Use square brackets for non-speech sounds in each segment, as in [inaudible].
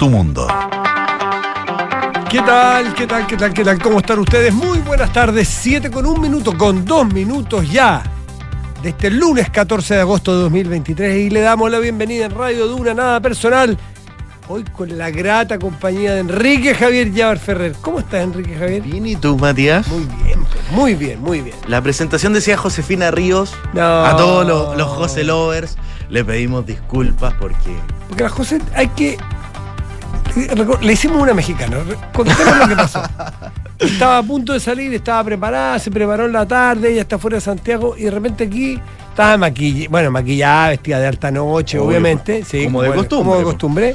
tu mundo. ¿Qué tal? ¿Qué tal? ¿Qué tal? ¿Qué tal? ¿Cómo están ustedes? Muy buenas tardes. 7 con un minuto, con dos minutos ya. De este lunes 14 de agosto de 2023. Y le damos la bienvenida en Radio Duna, nada personal. Hoy con la grata compañía de Enrique Javier Llavar Ferrer. ¿Cómo estás, Enrique Javier? Bien, ¿y tú, Matías? Muy bien, pues, muy bien, muy bien. La presentación decía Josefina Ríos. No. A todos los, los José Lovers le pedimos disculpas porque. Porque la José hay que. Le hicimos una mexicana. Contemos lo que pasó. Estaba a punto de salir, estaba preparada, se preparó en la tarde, ella está fuera de Santiago y de repente aquí estaba maquillada, bueno, maquillada, vestida de alta noche, Obvio, obviamente. Sí, como de bueno, costumbre, Como de costumbre.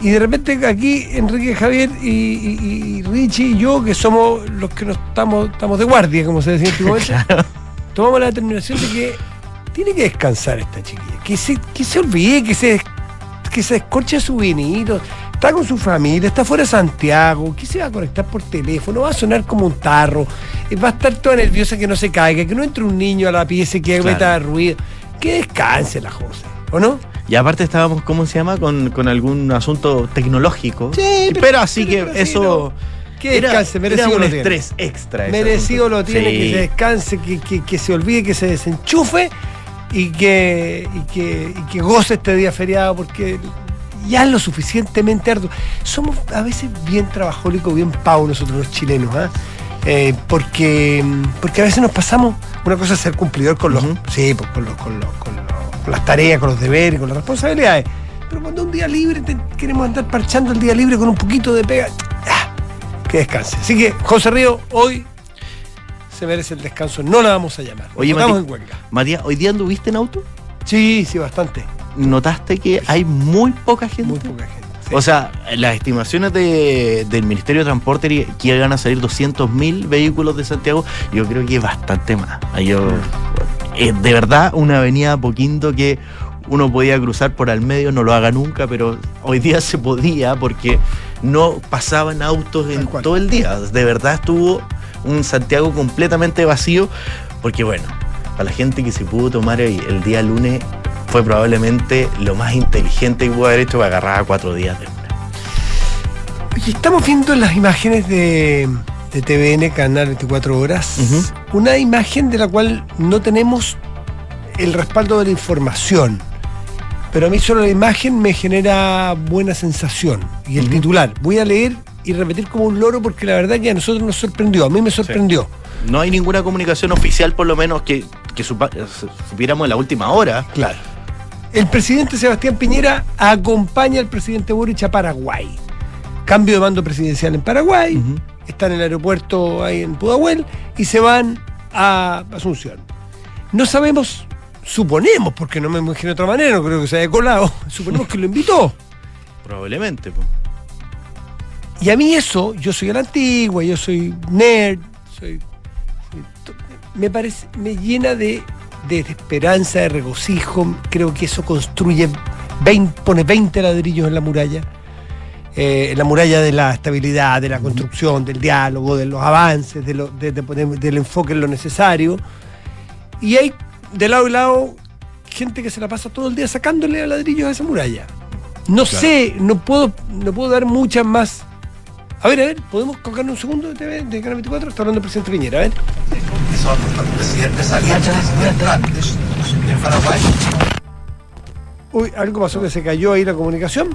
Y de repente aquí Enrique Javier y, y- y Richie y yo, que somos los que nos estamos, estamos de guardia, como se decía antiguamente, [laughs] tomamos la determinación de que tiene que descansar esta chiquilla. Que se, que se olvide, que se, que se descorche su vinito. Está con su familia, está fuera de Santiago, que se va a conectar por teléfono, va a sonar como un tarro, eh, va a estar toda nerviosa que no se caiga, que no entre un niño a la pieza y que Claro. meta ruido. Que descanse la José, ¿o no? Y aparte estábamos, ¿cómo se llama? Con, con algún asunto tecnológico. Sí, pero, pero- así pero- que sí, eso. Que era, descanse, era merecido un lo tiene. estrés extra. ese Merecido lo tiene, Sí. que se descanse, que, que- que se olvide, que se desenchufe y que, y que, y que goce este día feriado porque ya es lo suficientemente arduo. Somos a veces bien trabajólicos, bien pavos nosotros los chilenos, ¿ah? Eh, porque, porque a veces nos pasamos, una cosa es ser cumplidor con los, sí, pues, con, los, con, los- con los- con las tareas, con los deberes, con las responsabilidades. Pero cuando un día libre te- queremos andar parchando el día libre con un poquito de pega, ¡ah! que descanse. Así que, José Río, hoy se merece el descanso. No la vamos a llamar. Oye. Matías, ¿hoy día anduviste en auto? Sí, sí, bastante. ¿Notaste que hay muy poca gente? Muy poca gente. sí. O sea, las estimaciones de- del Ministerio de Transporte que iban a salir 200.000 vehículos de Santiago, yo creo que es bastante más. Yo, eh, de verdad, una avenida Poquinto que uno podía cruzar por al medio, no lo haga nunca, pero hoy día se podía porque no pasaban autos en todo el día. De verdad estuvo un Santiago completamente vacío, porque bueno, para la gente que se pudo tomar el, el día lunes fue probablemente lo más inteligente que pudo haber hecho para agarrar a cuatro días de una. Oye, estamos viendo las imágenes de, de TVN, Canal 24 Horas. Una imagen de la cual no tenemos el respaldo de la información. Pero a mí solo la imagen me genera buena sensación. Y el titular. Voy a leer y repetir como un loro porque la verdad que a nosotros nos sorprendió. A mí me sorprendió. No hay ninguna comunicación oficial, por lo menos, que, que supa- supiéramos en la última hora. Claro. El presidente Sebastián Piñera acompaña al presidente Boric a Paraguay. Cambio de mando presidencial en Paraguay. Ujú. Están en el aeropuerto ahí en Pudahuel y se van a Asunción. No sabemos, suponemos, porque no me imagino de otra manera, no creo que se haya colado, [laughs] suponemos que lo invitó. [laughs] Probablemente. po. Y a mí eso, yo soy a la antigua, yo soy nerd, soy, soy me parece, me llena de, de esperanza, de regocijo. Creo que eso construye, 20 pone 20 ladrillos en la muralla. eh, en la muralla de la estabilidad, de la construcción, del diálogo, de los avances, de lo- de- de poner- del enfoque en lo necesario. Y hay de lado y lado gente que se la pasa todo el día sacándole a ladrillos a esa muralla. No sé, no puedo, no puedo dar muchas más. A ver, a ver, ¿podemos colocarnos un segundo de TV de Canal 24? Está hablando el presidente Piñera, a ver. Que son los presidentes salientes de Paraguay. Uy, algo pasó que se cayó ahí la comunicación,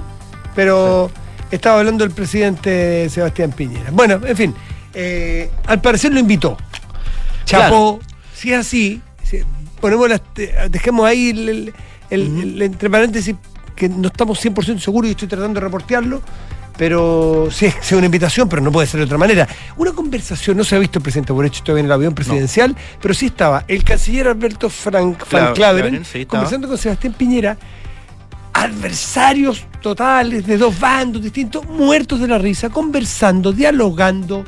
pero estaba hablando el presidente Sebastián Piñera. Bueno, en fin, eh, al parecer lo invitó. Chapó, si es así, si- ponemos las, dejemos ahí el, el- el- el- entre paréntesis que no estamos 100% seguros y estoy tratando de reportearlo, pero sí [laughs] es una invitación, pero no puede ser de otra manera. Una conversación, no se ha visto el presidente Boric todavía en el avión presidencial, pero sí estaba el canciller Alberto Frank, Claro, Claveren sí, conversando con Sebastián Piñera, adversarios totales de dos bandos distintos, muertos de la risa, conversando, dialogando,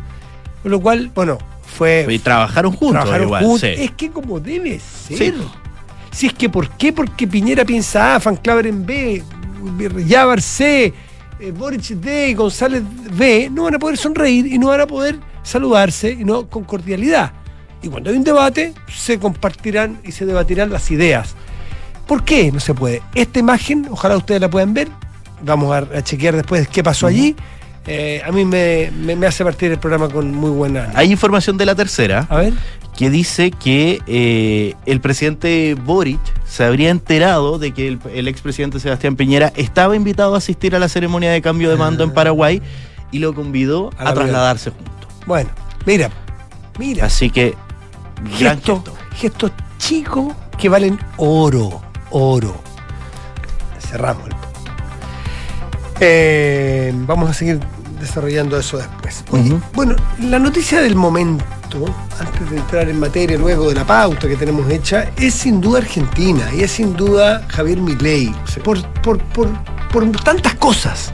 con lo cual, bueno, fue... Y trabajaron juntos trabajaron igual. juntos. sí. Es que como debe ser. Sí. Si es que, ¿por qué? Porque Piñera piensa A, Van Claveren B, Yabar C, eh, Boric D y González B, no van a poder sonreír y no van a poder saludarse y no con cordialidad. Y cuando hay un debate, se compartirán y se debatirán las ideas. ¿Por qué no se puede? Esta imagen, ojalá ustedes la puedan ver, vamos a, a chequear después qué pasó allí. Eh, a mí me, me- me hace partir el programa con muy buena. Hay información de la tercera A ver. que dice que eh, el presidente Boric se habría enterado de que el, el expresidente Sebastián Piñera estaba invitado a asistir a la ceremonia de cambio de mando en Paraguay y lo convidó A la a trasladarse juntos. Bueno, mira, mira. Así que, gran gestos, gesto. gestos chicos que valen oro, oro. Cerramos el. Eh, vamos a seguir desarrollando eso después. Oye. Bueno, la noticia del momento, antes de entrar en materia luego de la pauta que tenemos hecha, es sin duda Argentina y es sin duda Javier Milei, por, por, por, por tantas cosas.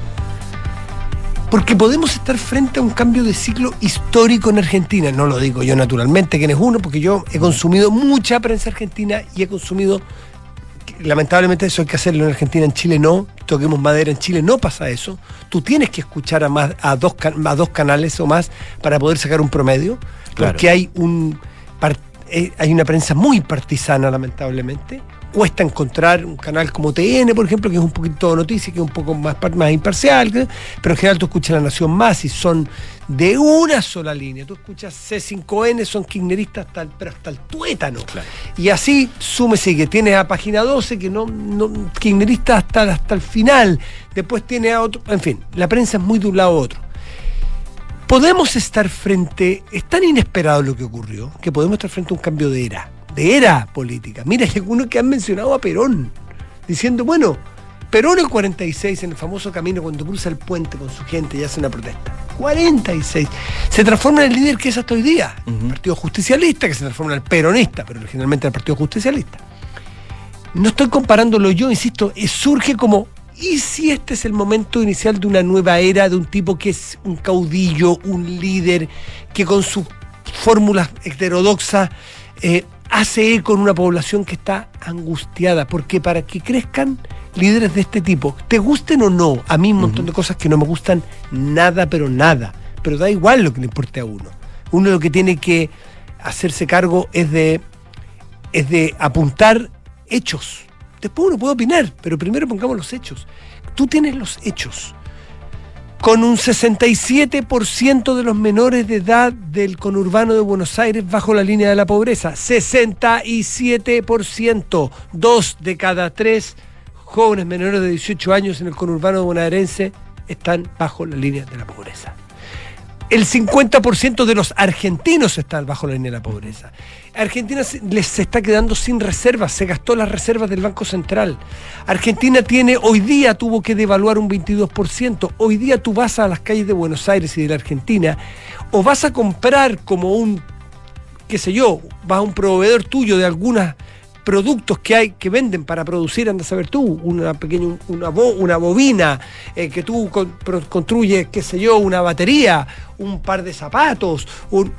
Porque podemos estar frente a un cambio de ciclo histórico en Argentina. No lo digo yo naturalmente, que es uno, porque yo he consumido mucha prensa argentina y he consumido. Lamentablemente eso hay que hacerlo en Argentina, en Chile no. Toquemos madera, en Chile no pasa eso. Tú tienes que escuchar a, más, a, dos, a dos canales o más para poder sacar un promedio. Claro. Porque hay, un, eh, hay una prensa muy partisana, lamentablemente. Cuesta encontrar un canal como TN, por ejemplo, que es un poquito de noticia, que es un poco más, más imparcial, pero en general tú escuchas La Nación Más y son de una sola línea. Tú escuchas C5N, son kirchneristas hasta el, pero hasta el tuétano. Claro. Y así súmese que tienes a página 12, que no, no kirchnerista hasta, hasta el final. Después tiene a otro. En fin, la prensa es muy de un lado a otro. Podemos estar frente. Es tan inesperado lo que ocurrió que podemos estar frente a un cambio de era. De era política. Mira, hay algunos que han mencionado a Perón. Diciendo, bueno, Perón el 46 en el famoso camino cuando cruza el puente con su gente y hace una protesta. 46. Se transforma en el líder que es hasta hoy día. Ujú. El Partido Justicialista, que se transforma en el peronista, pero originalmente el Partido Justicialista. No estoy comparándolo yo, insisto, eh, surge como, ¿y si este es el momento inicial de una nueva era de un tipo que es un caudillo, un líder, que con sus fórmulas heterodoxas eh, hace eco en una población que está angustiada? Porque para que crezcan líderes de este tipo, te gusten o no, a mí un montón de cosas que no me gustan nada, pero nada, pero da igual lo que le importe a uno. Uno lo que tiene que hacerse cargo es de es de apuntar hechos. Después uno puede opinar, pero primero pongamos los hechos. Tú tienes los hechos. Con un 67% de los menores de edad del conurbano de Buenos Aires bajo la línea de la pobreza. 67%. Dos de cada tres jóvenes menores de 18 años en el conurbano bonaerense están bajo la línea de la pobreza el 50% de los argentinos están bajo la línea de la pobreza. Argentina se- les se está quedando sin reservas, se gastó las reservas del Banco Central. Argentina tiene, hoy día tuvo que devaluar un 22%. Hoy día tú vas a las calles de Buenos Aires y de la Argentina o vas a comprar como un, qué sé yo, vas a un proveedor tuyo de algunos productos que hay que venden para producir, anda a saber tú, una pequeña una, bo- una bobina, eh, que tú construyes, qué sé yo, una batería, un par de zapatos, un-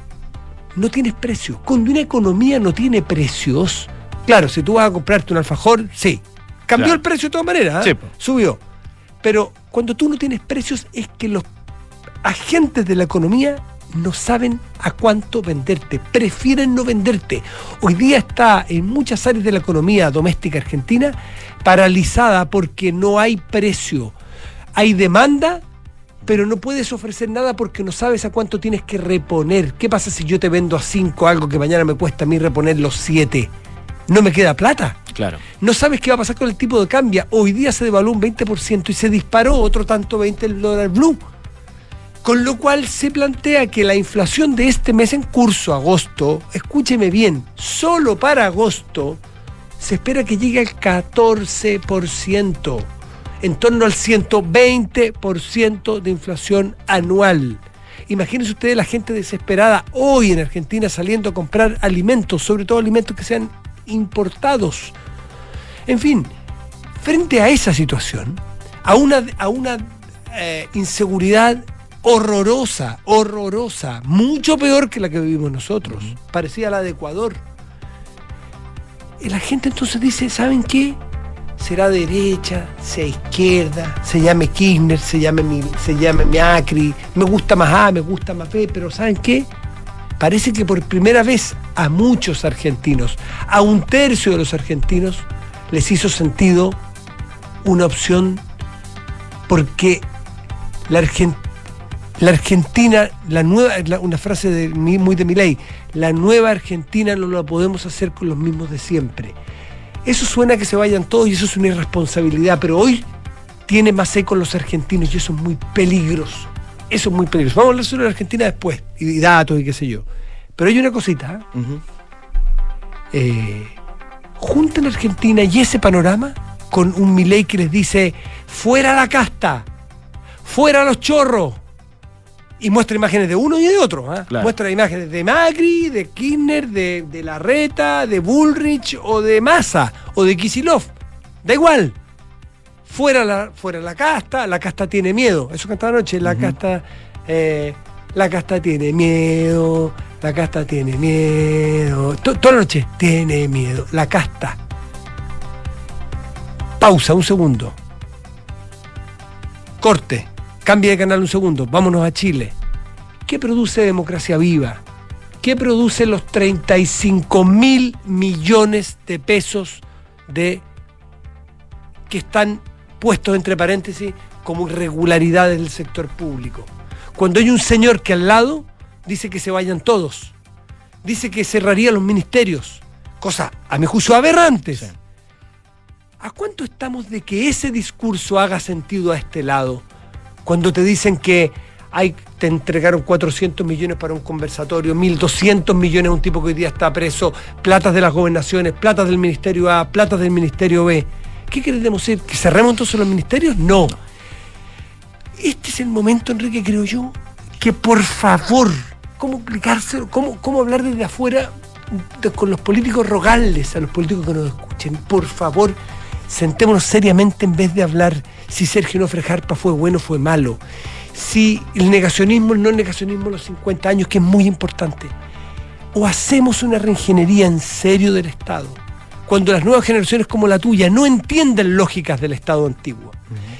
no tienes precio. Cuando una economía no tiene precios, claro, si tú vas a comprarte un alfajor, sí, cambió Claro. el precio de todas maneras, ¿eh? Sí, subió. Pero cuando tú no tienes precios es que los agentes de la economía no saben a cuánto venderte, prefieren no venderte. Hoy día está en muchas áreas de la economía doméstica argentina paralizada porque no hay precio. Hay demanda, pero no puedes ofrecer nada porque no sabes a cuánto tienes que reponer. ¿Qué pasa si yo te vendo a 5 algo que mañana me cuesta a mí reponer los 7? No me queda plata. Claro. No sabes qué va a pasar con el tipo de cambio. Hoy día se devaluó un 20% y se disparó otro tanto 20 el dólar blue. Con lo cual se plantea que la inflación de este mes en curso, agosto, escúcheme bien, solo para agosto, se espera que llegue al 14%, en torno al 120% de inflación anual. Imagínense ustedes la gente desesperada hoy en Argentina saliendo a comprar alimentos, sobre todo alimentos que sean importados. En fin, frente a esa situación, a una, a una eh, inseguridad horrorosa, horrorosa, mucho peor que la que vivimos nosotros, parecida a la de Ecuador. Y la gente entonces dice, ¿saben qué? Será derecha, sea izquierda, se llame Kirchner, se llame, mi, se llame Macri, me gusta más A, me gusta más B, pero ¿saben qué? Parece que por primera vez a muchos argentinos, a un tercio de los argentinos, les hizo sentido una opción Porque la, la Argentina, la nueva, una frase de, muy de mi ley, la nueva Argentina no la podemos hacer con los mismos de siempre. Eso suena a que se vayan todos y eso es una irresponsabilidad, pero hoy tiene más eco los argentinos y eso es muy peligroso. Eso es muy peligroso. Vamos a hablar sobre la Argentina después, y datos y qué sé yo. Pero hay una cosita, ¿eh? Ujú. eh, junten a Argentina y ese panorama con un Milei que les dice fuera la casta, fuera los chorros. Y muestra imágenes de uno y de otro. ¿ah? Claro. Muestra imágenes de Macri, de Kirchner, de, de Larreta, de Bullrich o de Massa o de Kisilov. Da igual. Fuera la, fuera la casta, la casta tiene miedo. Eso cantaba anoche, la casta. eh, la casta tiene miedo, la casta tiene miedo. To- toda la noche tiene miedo. La casta. Pausa, un segundo. Corte. Cambia de canal un segundo. Vámonos a Chile. ¿Qué produce Democracia Viva? ¿Qué produce los 35 mil millones de pesos de que están puestos entre paréntesis como irregularidades del sector público? Cuando hay un señor que al lado dice que se vayan todos, dice que cerraría los ministerios, cosa a mi juicio aberrantes. Sí. ¿A cuánto estamos de que ese discurso haga sentido a este lado? Cuando te dicen que te entregaron 400 millones para un conversatorio, 1.200 millones a un tipo que hoy día está preso, platas de las gobernaciones, platas del Ministerio A, platas del Ministerio B. ¿Qué queremos decir? ¿Que cerremos entonces los ministerios? No. Este es el momento, Enrique, creo yo, que por favor, ¿cómo explicárselo? ¿Cómo, hablar desde afuera con los políticos, rogarles a los políticos que nos escuchen? Por favor, sentémonos seriamente en vez de hablar si Sergio no Frejarpa fue bueno o fue malo. Si el negacionismo, el no negacionismo a los 50 años, que es muy importante. O hacemos una reingeniería en serio del Estado, cuando las nuevas generaciones como la tuya no entienden lógicas del Estado antiguo.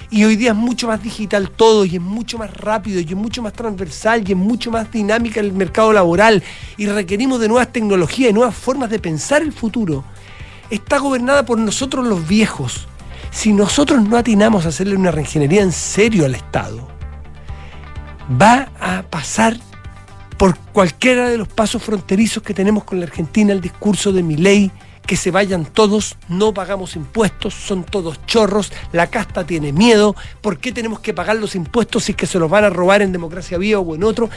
Y hoy día es mucho más digital todo, y es mucho más rápido, y es mucho más transversal, y es mucho más dinámica el mercado laboral, y requerimos de nuevas tecnologías y nuevas formas de pensar el futuro. Está gobernada por nosotros los viejos. Si nosotros no atinamos a hacerle una reingeniería en serio al Estado, va a pasar por cualquiera de los pasos fronterizos que tenemos con la Argentina, el discurso de mi ley, que se vayan todos, no pagamos impuestos, son todos chorros, la casta tiene miedo, ¿por qué tenemos que pagar los impuestos si es que se los van a robar en democracia viva o en otro?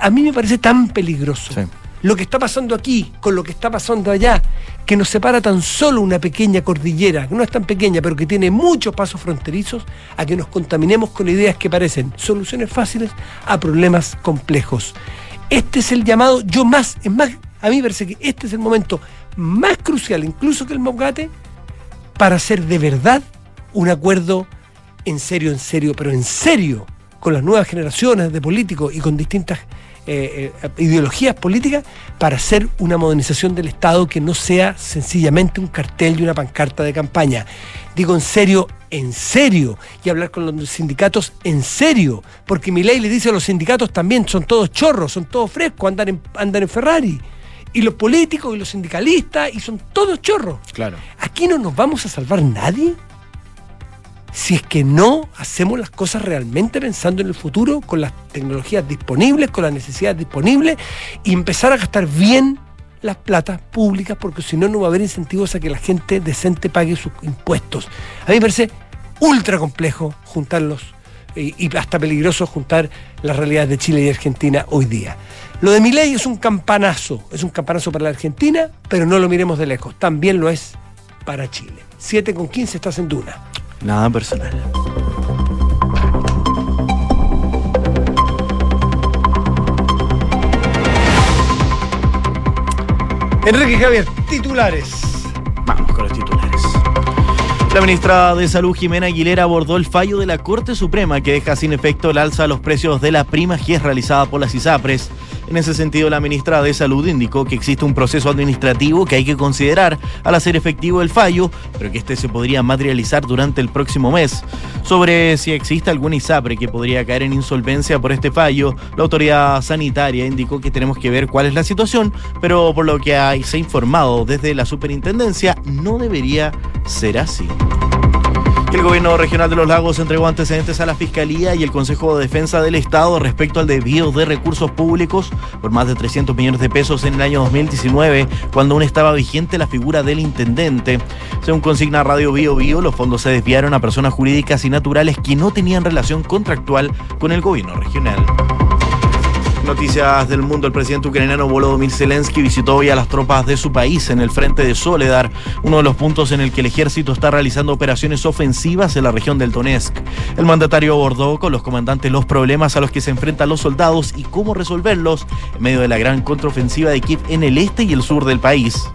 A mí me parece tan peligroso. Sí. Lo que está pasando aquí con lo que está pasando allá, que nos separa tan solo una pequeña cordillera, que no es tan pequeña, pero que tiene muchos pasos fronterizos, a que nos contaminemos con ideas que parecen soluciones fáciles a problemas complejos. Este es el llamado, yo más, es más, a mí parece que este es el momento más crucial, incluso que el Mogate, para hacer de verdad un acuerdo en serio, en serio, pero en serio, con las nuevas generaciones de políticos y con distintas eh, eh, ideologías políticas, para hacer una modernización del Estado que no sea sencillamente un cartel y una pancarta de campaña. Digo en serio, en serio, y hablar con los sindicatos en serio, porque mi ley le dice a los sindicatos también, son todos chorros, son todos frescos, andan en, andan en Ferrari. Y los políticos y los sindicalistas, y son todos chorros. Claro. ¿Aquí no nos vamos a salvar nadie? Si es que no hacemos las cosas realmente pensando en el futuro, con las tecnologías disponibles, con las necesidades disponibles, y empezar a gastar bien las platas públicas, porque si no, no va a haber incentivos a que la gente decente pague sus impuestos. A mí me parece ultra complejo juntarlos y, y hasta peligroso juntar las realidades de Chile y Argentina hoy día. Lo de mi ley es un campanazo, es un campanazo para la Argentina, pero no lo miremos de lejos, también lo es para Chile. 7 con 15 estás en Duna. Nada personal. Enrique Javier, titulares. Vamos con los titulares. La ministra de Salud, Jimena Aguilera, abordó el fallo de la Corte Suprema que deja sin efecto el alza a los precios de la prima GIES realizada por las ISAPRES. En ese sentido, la ministra de Salud indicó que existe un proceso administrativo que hay que considerar al hacer efectivo el fallo, pero que este se podría materializar durante el próximo mes. Sobre si existe alguna ISAPRE que podría caer en insolvencia por este fallo, la autoridad sanitaria indicó que tenemos que ver cuál es la situación, pero por lo que se ha informado desde la superintendencia, no debería ser así. El gobierno regional de los lagos entregó antecedentes a la Fiscalía y el Consejo de Defensa del Estado respecto al desvío de recursos públicos por más de 300 millones de pesos en el año 2019, cuando aún estaba vigente la figura del intendente. Según consigna Radio Bio Bio, los fondos se desviaron a personas jurídicas y naturales que no tenían relación contractual con el gobierno regional. Noticias del mundo. El presidente ucraniano Volodymyr Zelensky visitó hoy a las tropas de su país en el frente de Soledar, uno de los puntos en el que el ejército está realizando operaciones ofensivas en la región del Donetsk. El mandatario abordó con los comandantes los problemas a los que se enfrentan los soldados y cómo resolverlos en medio de la gran contraofensiva de Kiev en el este y el sur del país.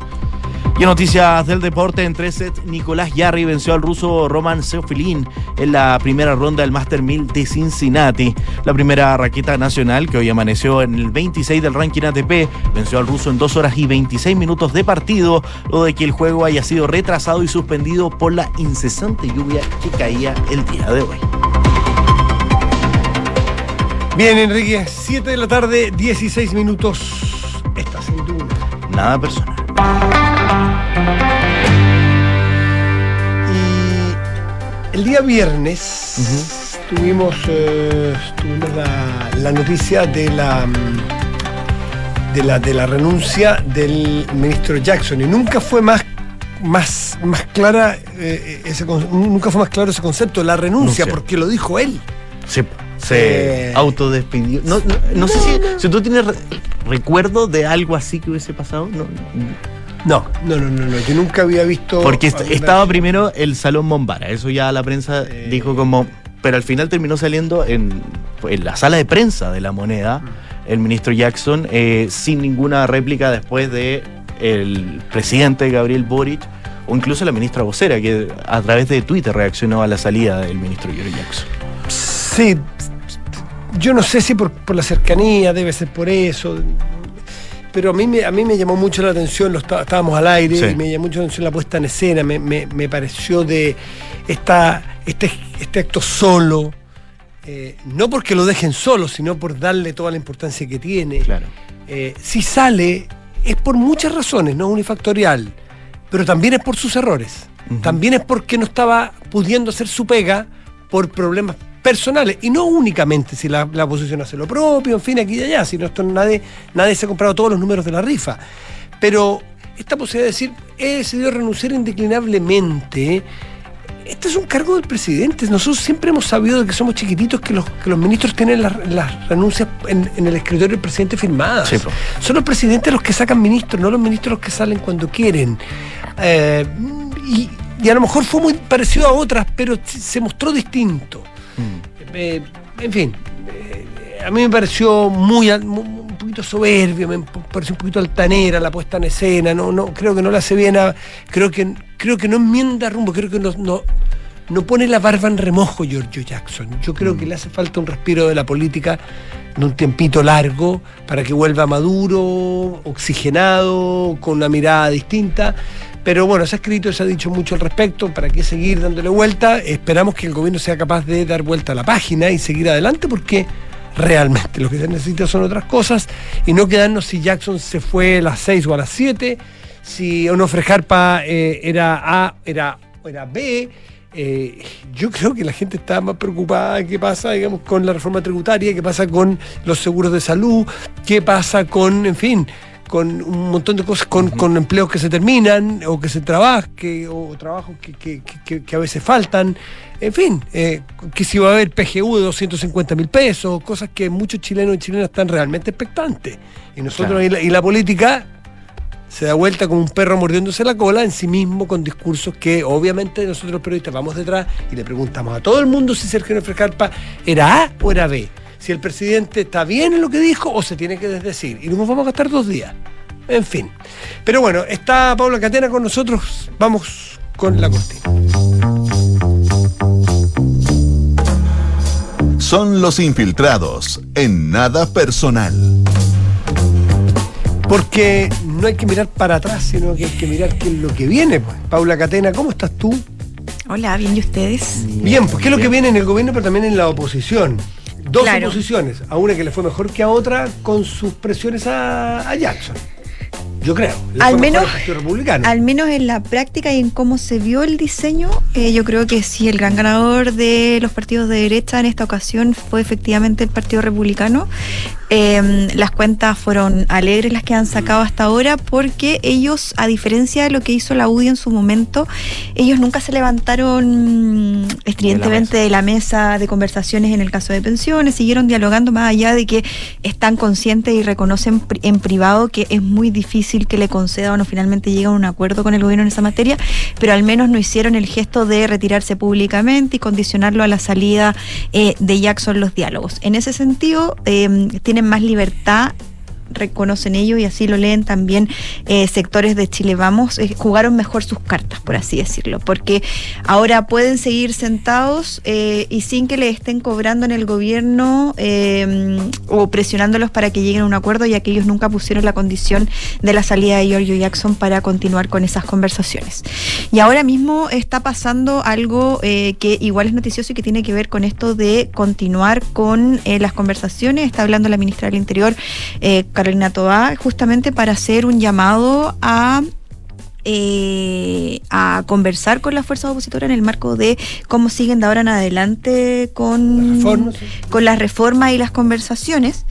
Y en noticias del deporte, en tres sets, Nicolás Yarri venció al ruso Roman Seofilin en la primera ronda del Master 1000 de Cincinnati. La primera raqueta nacional, que hoy amaneció en el 26 del ranking ATP, venció al ruso en 2 horas y 26 minutos de partido, luego de que el juego haya sido retrasado y suspendido por la incesante lluvia que caía el día de hoy. Bien, Enrique, 7 de la tarde, 16 minutos. Estás en tu. Nada personal. El día viernes tuvimos, eh, tuvimos la, la noticia de la, mm, de la de la renuncia del ministro Jackson. Y nunca fue más más, más clara eh, ese nunca fue más claro ese concepto la renuncia porque lo dijo él. Se, se Eh, autodespidió. No, no, no sé si, si tú tienes re- recuerdo de algo así que hubiese pasado. No, no no no no, no, yo nunca había visto Porque est- estaba primero el Salón Bombara, eso ya la prensa Eh. dijo como... Pero al final terminó saliendo en, en la sala de prensa de la moneda Mm. el ministro Jackson eh, sin ninguna réplica después de el presidente Gabriel Boric o incluso la ministra vocera que a través de Twitter reaccionó a la salida del ministro Yuri Jackson. Sí, yo no sé si por, por la cercanía, debe ser por eso. Pero a mí me, a mí me llamó mucho la atención, lo está- estábamos al aire, Sí. y me llamó mucho la atención la puesta en escena, me, me- me pareció de esta, este, este acto solo, eh, no porque lo dejen solo, sino por darle toda la importancia que tiene. Claro. Eh, si sale, es por muchas razones, no es unifactorial, pero también es por sus errores. También es porque no estaba pudiendo hacer su pega por problemas personales. Y no únicamente si la, la oposición hace lo propio, en fin, aquí y allá, sino esto nadie, nadie se ha comprado todos los números de la rifa. Pero esta posibilidad de decir, he decidido renunciar indeclinablemente. Este es un cargo del presidente. Nosotros siempre hemos sabido de que somos chiquititos, que los, que los ministros tienen las, las renuncias en, en el escritorio del presidente firmadas. Sí. Son los presidentes los que sacan ministros, no los ministros los que salen cuando quieren. Eh, y, y a lo mejor fue muy parecido a otras, pero se mostró distinto. Eh, en fin, eh, a mí me pareció muy, un poquito soberbio, me pareció un poquito altanera la puesta en escena, no, no, creo que no la hace bien, a- creo que, creo que no enmienda rumbo, creo que no, no, no pone la barba en remojo Giorgio Jackson. Yo creo que le hace falta un respiro de la política de un tiempito largo para que vuelva maduro, oxigenado, con una mirada distinta. Pero bueno, se ha escrito, se ha dicho mucho al respecto, ¿para qué seguir dándole vuelta? Esperamos que el gobierno sea capaz de dar vuelta a la página y seguir adelante porque realmente lo que se necesita son otras cosas y no quedarnos si Jackson se fue a las 6 o a las 7, si Onofre Jarpa eh, era A, era, era B. Eh, yo creo que la gente está más preocupada qué pasa, digamos, con la reforma tributaria, qué pasa con los seguros de salud, qué pasa con, en fin, con un montón de cosas, con, con empleos que se terminan o que se trabajan, o trabajos que, que- que- que a veces faltan, en fin, eh, que si va a haber PGU de 250 mil pesos, cosas que muchos chilenos y chilenas están realmente expectantes. Y nosotros Claro. y, la, y la política se da vuelta como un perro mordiéndose la cola en sí mismo con discursos que obviamente nosotros los periodistas vamos detrás y le preguntamos a todo el mundo si Sergio Nefres Carpa era A o era B. Si el presidente está bien en lo que dijo o se tiene que desdecir. Y nos vamos a gastar dos días. En fin. Pero bueno, está Paula Catena con nosotros. Vamos con la cortina. Son los infiltrados en nada personal. Porque no hay que mirar para atrás, sino que hay que mirar qué es lo que viene. Pues. Paula Catena, ¿cómo estás tú? Hola, bien, ¿y ustedes? Bien, pues qué es lo que viene en el gobierno, pero también en la oposición. Dos Claro. oposiciones, a una que le fue mejor que a otra con sus presiones a, a Jackson. Yo creo. Al menos-. Al menos en la práctica y en cómo se vio el diseño, eh, yo creo que sí, el gran ganador de los partidos de derecha en esta ocasión fue efectivamente el Partido Republicano. Eh, las cuentas fueron alegres las que han sacado hasta ahora porque ellos, a diferencia de lo que hizo la UDI en su momento, ellos nunca se levantaron mm, estridentemente de la mesa de conversaciones en el caso de pensiones, siguieron dialogando más allá de que están conscientes y reconocen en privado que es muy difícil que le concedan o finalmente lleguen a un acuerdo con el gobierno en esa materia, pero al menos no hicieron el gesto de retirarse públicamente y condicionarlo a la salida eh, de Jackson los diálogos. En ese sentido, eh, tienen más libertad reconocen ellos y así lo leen también eh, sectores de Chile Vamos, eh, jugaron mejor sus cartas, por así decirlo, porque ahora pueden seguir sentados eh, y sin que le estén cobrando en el gobierno o presionándolos para que lleguen a un acuerdo, ya que ellos nunca pusieron la condición de la salida de Giorgio Jackson para continuar con esas conversaciones. Y ahora mismo está pasando algo que igual es noticioso y que tiene que ver con esto de continuar con las conversaciones. Está hablando la ministra del Interior, Carolina Toá, justamente para hacer un llamado a eh, a conversar con las fuerzas opositoras en el marco de cómo siguen de ahora en adelante con Las reformas, sí. con las reformas y las conversaciones.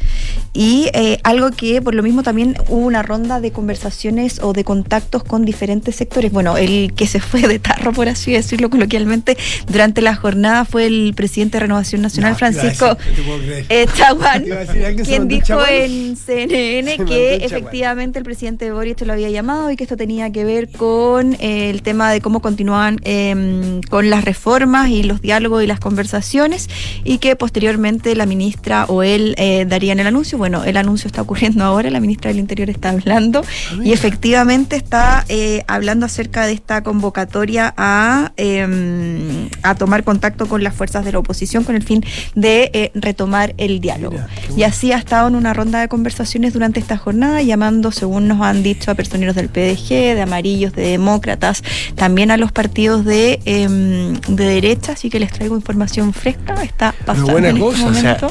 Y eh, algo que por lo mismo también hubo una ronda de conversaciones o de contactos con diferentes sectores. Bueno, el que se fue de tarro, por así decirlo coloquialmente, durante la jornada fue el presidente de Renovación Nacional, No, Francisco eh, Chaguán, [laughs] Te iba a decir, ¿alguien se quien dijo Chaguán? en CNN [laughs] que efectivamente el presidente Boric lo había llamado y que esto tenía que ver con eh, el tema de cómo continuaban eh, con las reformas y los diálogos y las conversaciones y que posteriormente la ministra o él eh, darían el anuncio. Bueno, el anuncio está ocurriendo [laughs] ahora, la ministra del Interior está hablando y efectivamente está eh, hablando acerca de esta convocatoria a, eh, a tomar contacto con las fuerzas de la oposición con el fin de eh, retomar el diálogo. Mira, Y así ha estado en una ronda de conversaciones durante esta jornada, llamando, según nos han dicho, a personeros del PDG, de amarillos, de demócratas, también a los partidos de, em, de derecha, así que les traigo información fresca, está pasando en este cosa, o sea, momento.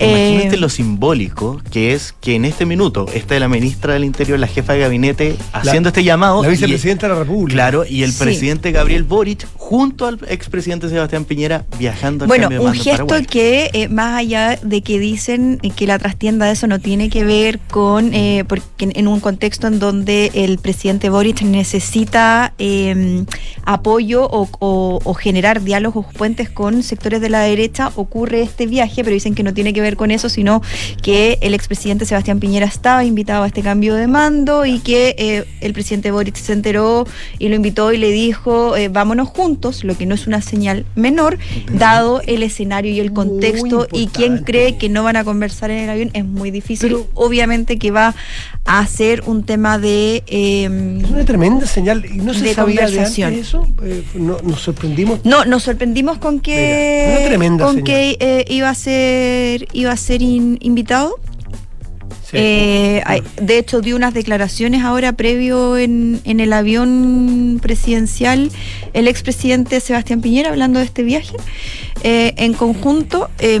Imagínate Eh, lo simbólico que es que en este minuto esté la ministra del Interior, la jefa de gabinete, haciendo este llamado. La y- vicepresidenta de la República. Claro, y el Sí. presidente Gabriel Boric, junto al expresidente Sebastián Piñera, viajando al Bueno, de un gesto Paraguay. que eh, más allá de que dicen que la trastienda de eso no tiene que ver con, eh, porque en, un contexto en donde el presidente Boric necesita eh, apoyo o, o- o generar diálogos o puentes con sectores de la derecha, ocurre este viaje, pero dicen que no tiene que ver con eso, sino que el expresidente Sebastián Piñera estaba invitado a este cambio de mando y que eh, el presidente Boric se enteró y lo invitó y le dijo, eh, vámonos juntos, lo que no es una señal menor, dado el escenario y el contexto y quien cree que no van a conversar en el avión es muy difícil. Pero- Obviamente que va a ser un tema de... eh, Es una tremenda señal. ¿Y no se de sabía de antes conversación. eso? Eh, no- nos sorprendimos. No, nos sorprendimos con Mira, que una tremenda con señal. que eh, iba a ser iba a ser in- invitado. Eh, de hecho, dio unas declaraciones ahora previo en, en el avión presidencial el expresidente Sebastián Piñera hablando de este viaje eh, en conjunto. eh,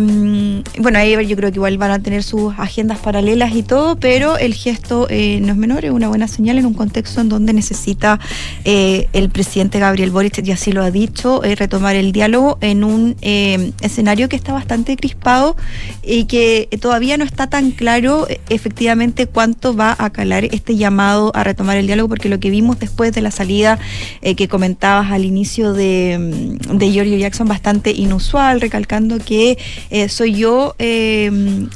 bueno, ahí yo creo que igual van a tener sus agendas paralelas y todo, pero el gesto eh, no es menor, es una buena señal en un contexto en donde necesita eh, el presidente Gabriel Boric, y así lo ha dicho, retomar el diálogo en un eh, escenario que está bastante crispado y que todavía no está tan claro efectivamente cuánto va a calar este llamado a retomar el diálogo, porque lo que vimos después de la salida eh, que comentabas al inicio de, mm, de Giorgio Jackson, bastante inusual, recalcando que eh, soy yo eh,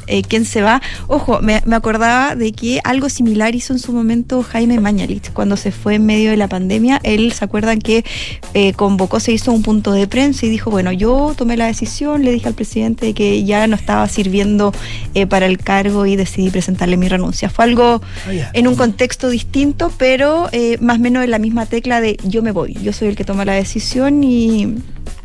eh, quien se va. Ojo, me, acordaba de que algo similar hizo en su momento Jaime Mañalich cuando se fue en medio de la pandemia. Él, ¿se acuerdan que convocó, se hizo un punto de prensa y dijo, bueno, yo tomé la decisión, le dije al presidente de que ya no estaba sirviendo para el cargo y decidí presentarle mi renuncia. Fue algo Ah, ya. en un contexto distinto, pero eh, más o menos en la misma tecla de yo me voy, yo soy el que toma la decisión y,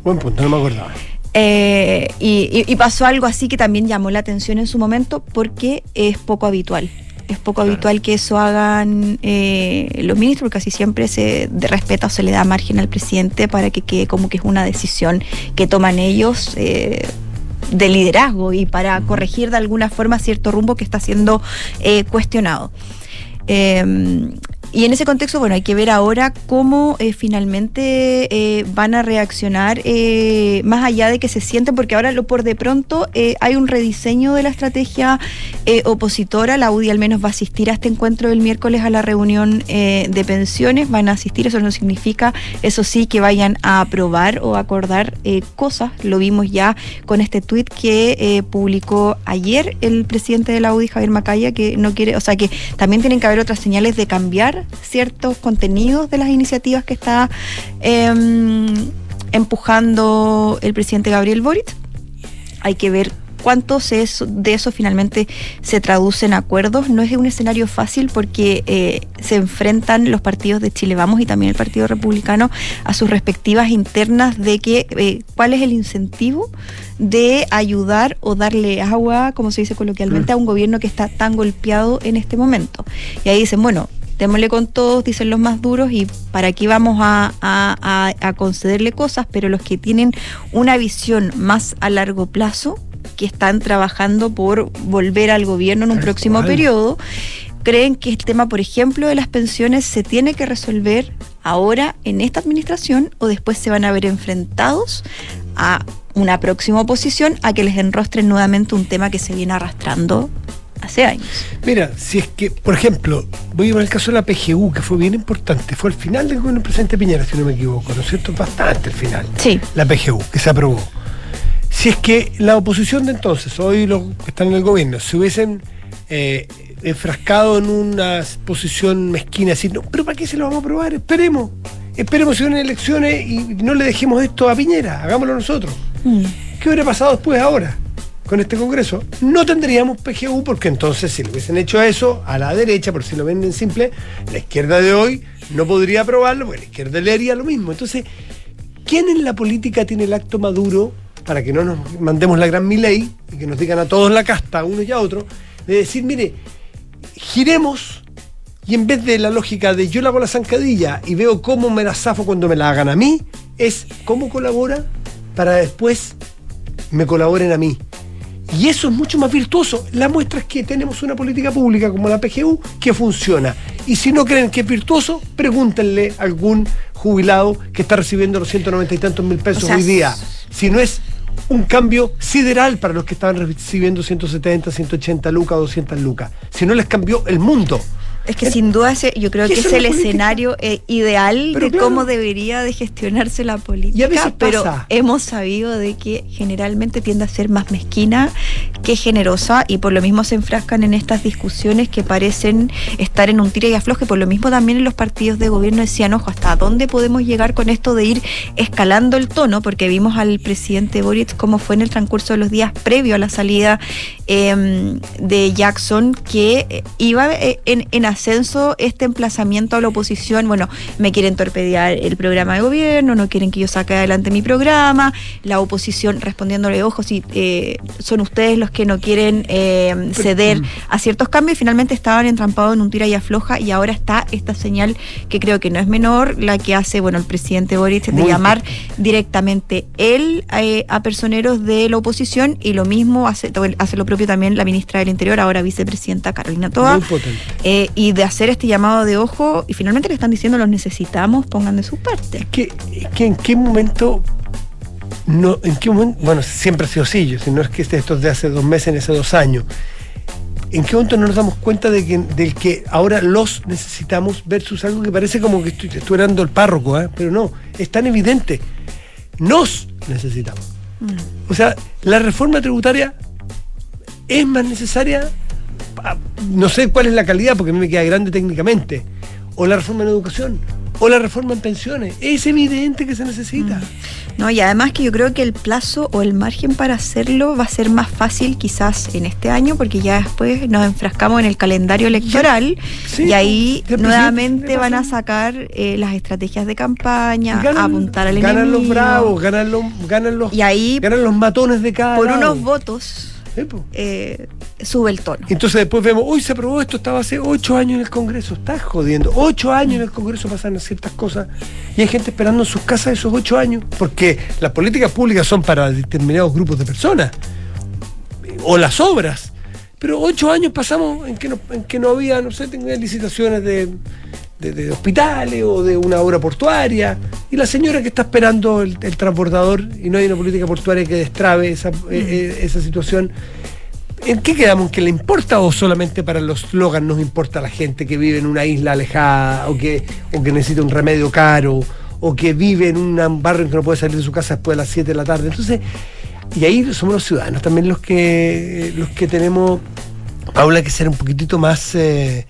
Buen punto, no me acordaba. eh, y, y- pasó algo así que también llamó la atención en su momento porque es poco habitual. Es poco Claro. habitual que eso hagan eh, los ministros, porque casi siempre se respeta o se le da margen al presidente para que quede como que es una decisión que toman ellos. eh, de liderazgo y para corregir de alguna forma cierto rumbo que está siendo eh, cuestionado. Eh, y en ese contexto, bueno, hay que ver ahora cómo eh, finalmente eh, van a reaccionar, eh, más allá de que se sienten, porque ahora lo por de pronto eh, hay un rediseño de la estrategia eh, opositora. La UDI al menos va a asistir a este encuentro del miércoles a la reunión eh, de pensiones. Van a asistir, eso no significa, eso sí, que vayan a aprobar o acordar cosas. Lo vimos ya con este tuit que publicó ayer el presidente de la UDI, Javier Macaya, que no quiere, o sea, que también tienen que haber otras señales de cambiar ciertos contenidos de las iniciativas que está em, empujando el presidente Gabriel Boric. Hay que ver cuánto se es- de eso finalmente se traduce en acuerdos. No es un escenario fácil porque eh, se enfrentan los partidos de Chile Vamos y también el Partido Republicano a sus respectivas internas de que eh, cuál es el incentivo de ayudar o darle agua, como se dice coloquialmente, a un gobierno que está tan golpeado en este momento. Y ahí dicen, bueno, démosle con todos, dicen los más duros, y para aquí vamos a, a- a- a concederle cosas, pero los que tienen una visión más a largo plazo, que están trabajando por volver al gobierno en un próximo cual. periodo, creen que el tema, por ejemplo, de las pensiones se tiene que resolver ahora en esta administración o después se van a ver enfrentados a una próxima oposición a que les enrostren nuevamente un tema que se viene arrastrando hace años. Mira, si es que, por ejemplo, voy a poner el caso de la PGU, que fue bien importante, fue al final del gobierno del presidente Piñera, si no me equivoco, ¿no es cierto? Bastante al final. Sí. La PGU, que se aprobó. Si es que la oposición de entonces, hoy los que están en el gobierno, se hubiesen eh, enfrascado en una posición mezquina, así, no, pero ¿para qué se lo vamos a aprobar? Esperemos. Esperemos si vienen elecciones y no le dejemos esto a Piñera, hagámoslo nosotros. Mm. ¿Qué hubiera pasado después ahora con este Congreso? No tendríamos PGU porque entonces si le hubiesen hecho eso a la derecha, por si lo venden simple, la izquierda de hoy no podría aprobarlo porque la izquierda le haría lo mismo. Entonces, ¿quién en la política tiene el acto maduro para que no nos mandemos la gran ley y que nos digan a todos la casta, a uno y a otro, de decir, mire, giremos y en vez de la lógica de yo hago la zancadilla y veo cómo me la zafo cuando me la hagan a mí, es cómo colabora para después me colaboren a mí. Y eso es mucho más virtuoso. La muestra es que tenemos una política pública como la PGU que funciona. Y si no creen que es virtuoso, pregúntenle a algún jubilado que está recibiendo los 190 y tantos mil pesos O sea, hoy día. Si no es un cambio sideral para los que estaban recibiendo 170, 180 lucas o 200 lucas. Si no les cambió el mundo. Es que sin duda ese, yo creo ¿Qué que es el política? escenario eh, ideal Pero de claro. cómo debería de gestionarse la política. Y a veces pero pasa. hemos sabido de que generalmente tiende a ser más mezquina que generosa y por lo mismo se enfrascan en estas discusiones que parecen estar en un tira y afloje. Por lo mismo también en los partidos de gobierno decían, ojo, ¿hasta dónde podemos llegar con esto de ir escalando el tono? Porque vimos al presidente Boric cómo fue en el transcurso de los días previo a la salida eh, de Jackson, que eh, iba eh, en, en ascenso este emplazamiento a la oposición. Bueno, me quieren torpedear el programa de gobierno, no quieren que yo saque adelante mi programa. La oposición respondiéndole, ojo, si eh, son ustedes los que no quieren eh, ceder a ciertos cambios. Y finalmente estaban entrampados en un tira y afloja y ahora está esta señal que creo que no es menor, la que hace, bueno, el presidente Boric de Muy llamar directamente él eh, a personeros de la oposición y lo mismo hace, hace lo propio también la ministra del Interior, ahora vicepresidenta Carolina Toa, Muy potente. eh, y de hacer este llamado de ojo y finalmente le están diciendo los necesitamos, pongan de su parte. que, que en qué momento no en qué momento bueno siempre ha sido así yo, si no es que esto es de hace dos meses en hace dos años en qué momento no nos damos cuenta de que del que ahora los necesitamos versus algo que parece como que estoy, estoy dando el párroco ¿eh? pero no es tan evidente nos necesitamos o sea la reforma tributaria es más necesaria no sé cuál es la calidad porque a mí me queda grande técnicamente. O la reforma en educación o la reforma en pensiones. Es evidente que se necesita. No, y además que yo creo que el plazo o el margen para hacerlo va a ser más fácil quizás en este año, porque ya después nos enfrascamos en el calendario electoral Sí, y ahí nuevamente van a sacar eh, las estrategias de campaña, ganan- apuntar al ganan enemigo. los bravos ganan los ganan los Y ahí, ganan los matones de cada por lado. unos votos, Sí, eh, sube el tono. Entonces después vemos, uy, se aprobó esto, estaba hace ocho años en el Congreso. Estás jodiendo. Ocho años en el Congreso pasan ciertas cosas. Y hay gente esperando en sus casas esos ocho años. Porque las políticas públicas son para determinados grupos de personas. O las obras. Pero ocho años pasamos en que no, en que no había, no sé, tenía licitaciones de, de- de hospitales o de una obra portuaria. Y la señora que está esperando el, el transbordador y no hay una política portuaria que destrabe esa, eh, eh, esa situación. ¿En qué quedamos? ¿En que le importa o solamente para los slogans nos importa a la gente que vive en una isla alejada o que, o que necesita un remedio caro o que vive en un barrio en que no puede salir de su casa después de las 7 de la tarde? Entonces, y ahí somos los ciudadanos también los que, los que tenemos, Paula, que ser un poquitito más... eh,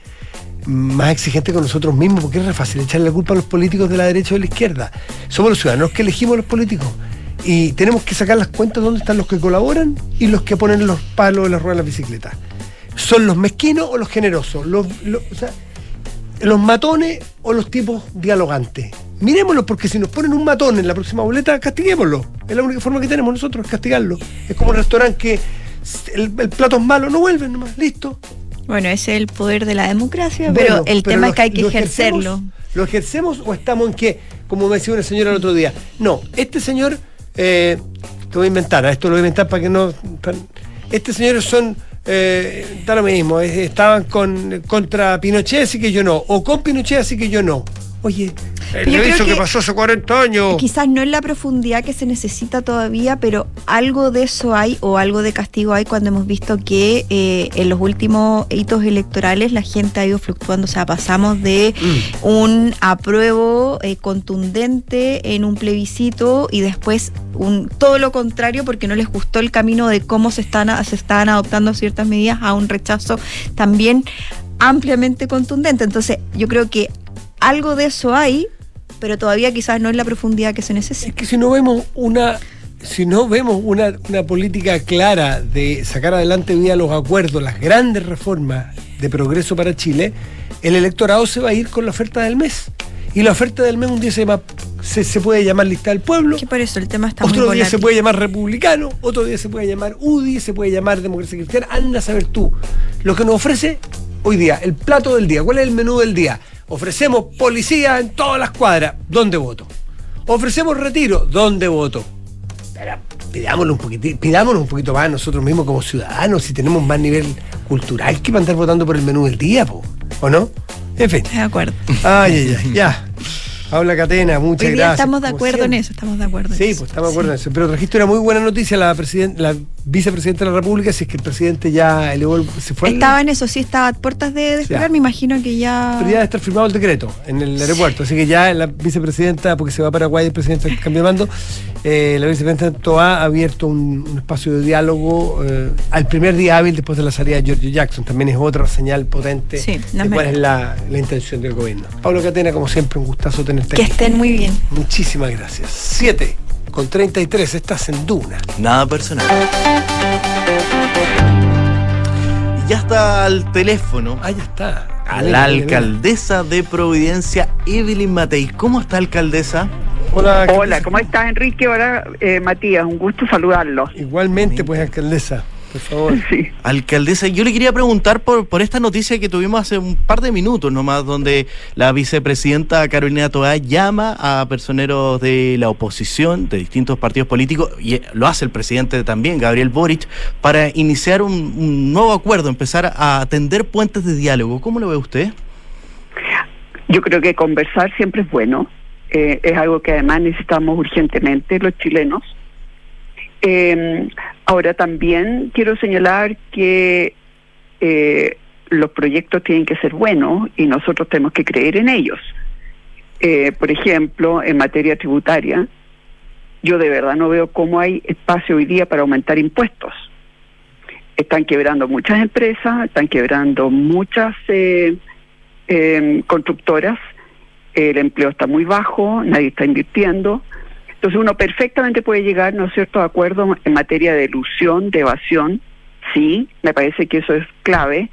más exigente con nosotros mismos, porque es fácil echarle la culpa a los políticos de la derecha o de la izquierda. Somos los ciudadanos que elegimos a los políticos. Y tenemos que sacar las cuentas dónde están los que colaboran y los que ponen los palos en las ruedas de la bicicleta. ¿Son los mezquinos o los generosos? Los, los- o sea, ¿Los matones o los tipos dialogantes? Miremoslo, porque si nos ponen un matón en la próxima boleta, castiguémoslo. Es la única forma que tenemos nosotros, castigarlo. Es como un restaurante que el, el plato es malo, no vuelven nomás, listo. Bueno, ese es el poder de la democracia, Bueno, pero el pero tema lo- es que hay que lo ejercerlo. ejercemos- ¿Lo ejercemos o estamos en que, como me decía una señora el otro día? No, este señor, eh, te voy a inventar, esto lo voy a inventar para que no. para- este señor son. Eh, da lo mismo, eh, estaban con, contra Pinochet, así que yo no. O con Pinochet, así que yo no. Oye, el Yo creo reviso que, que pasó hace 40 años. Quizás no en la profundidad que se necesita todavía, pero algo de eso hay o algo de castigo hay cuando hemos visto que eh, en los últimos hitos electorales la gente ha ido fluctuando. O sea, pasamos de Mm. un apruebo eh, contundente en un plebiscito y después un todo lo contrario porque no les gustó el camino de cómo se están, se estaban adoptando ciertas medidas a un rechazo también ampliamente contundente. Entonces, yo creo que algo de eso hay, pero todavía quizás no en la profundidad que se Es necesita. que si no vemos una si no vemos una, una política clara de sacar adelante vía los acuerdos las grandes reformas de progreso para Chile, el electorado se va a ir con la oferta del mes. Y la oferta del mes un día se, llama, se, se puede llamar lista del pueblo, Que por eso el tema está muy otro día se puede llamar republicano, otro día se puede llamar UDI, se puede llamar democracia cristiana, anda a saber tú. Lo que nos ofrece hoy día, el plato del día, ¿cuál es el menú del día? Ofrecemos policía en todas las cuadras, ¿dónde voto? Ofrecemos retiro, ¿dónde voto? Pero pidámoslo un poquitito, pidámoslo un poquito más nosotros mismos como ciudadanos, si tenemos más nivel cultural que para andar votando por el menú del día, po, ¿o no? En fin. De acuerdo. Ay, ay, ay, ya. Habla Catena, muchas Hoy día gracias. estamos de acuerdo en eso, estamos de acuerdo en Sí, eso. pues estamos de acuerdo en eso. Pero trajiste una muy buena noticia, la, president- la vicepresidenta de la República, si es que el presidente ya elevó el- se fue. Estaba en eso, sí, estaba a puertas de despegar, Ya. me imagino que ya... Pero ya debe estar firmado el decreto en el aeropuerto. Así que ya la vicepresidenta, porque se va a Paraguay el presidente [laughs] cambio de mando, eh, la vicepresidenta Toa ha abierto un, un espacio de diálogo eh, al primer día hábil después de la salida de Giorgio Jackson. También es otra señal potente Sí, no de cuál es la, la intención del gobierno. Pablo Catena, como siempre, un gustazo tenerte Que aquí. estén muy bien. Muchísimas gracias. 7 con 33, estás en Duna. Nada personal. Y ya está al teléfono Ah, ya está. a la alcaldesa de Providencia, Evelyn Matei. ¿Cómo está, alcaldesa? Hola, Hola. ¿cómo estás, Enrique? Hola, eh, Matías, un gusto saludarlos. Igualmente, pues, alcaldesa, por favor. [laughs] Sí. Alcaldesa, yo le quería preguntar por, por esta noticia que tuvimos hace un par de minutos nomás, donde la vicepresidenta Carolina Toá llama a personeros de la oposición, de distintos partidos políticos, y eh, lo hace el presidente también, Gabriel Boric, para iniciar un, un nuevo acuerdo, empezar a tender puentes de diálogo. ¿Cómo lo ve usted? Yo creo que conversar siempre es bueno. Eh, es algo que además necesitamos urgentemente los chilenos. Eh, ahora también quiero señalar que eh, los proyectos tienen que ser buenos y nosotros tenemos que creer en ellos. Eh, por ejemplo, en materia tributaria, yo de verdad no veo cómo hay espacio hoy día para aumentar impuestos. Están quebrando muchas empresas, están quebrando muchas eh, eh, constructoras, el empleo está muy bajo, nadie está invirtiendo. Entonces uno perfectamente puede llegar, ¿no es cierto?, a acuerdos en materia de ilusión, de evasión. Sí, me parece que eso es clave,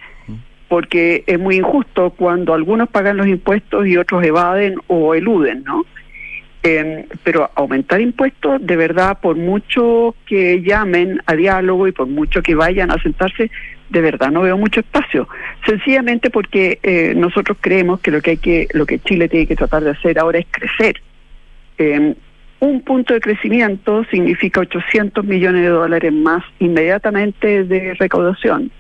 porque es muy injusto cuando algunos pagan los impuestos y otros evaden o eluden, ¿no? Eh, pero aumentar impuestos, de verdad, por mucho que llamen a diálogo y por mucho que vayan a sentarse, de verdad no veo mucho espacio. Sencillamente porque eh, nosotros creemos que lo que hay que, lo que Chile tiene que tratar de hacer ahora es crecer. Eh, un punto de crecimiento significa 800 millones de dólares más inmediatamente de recaudación.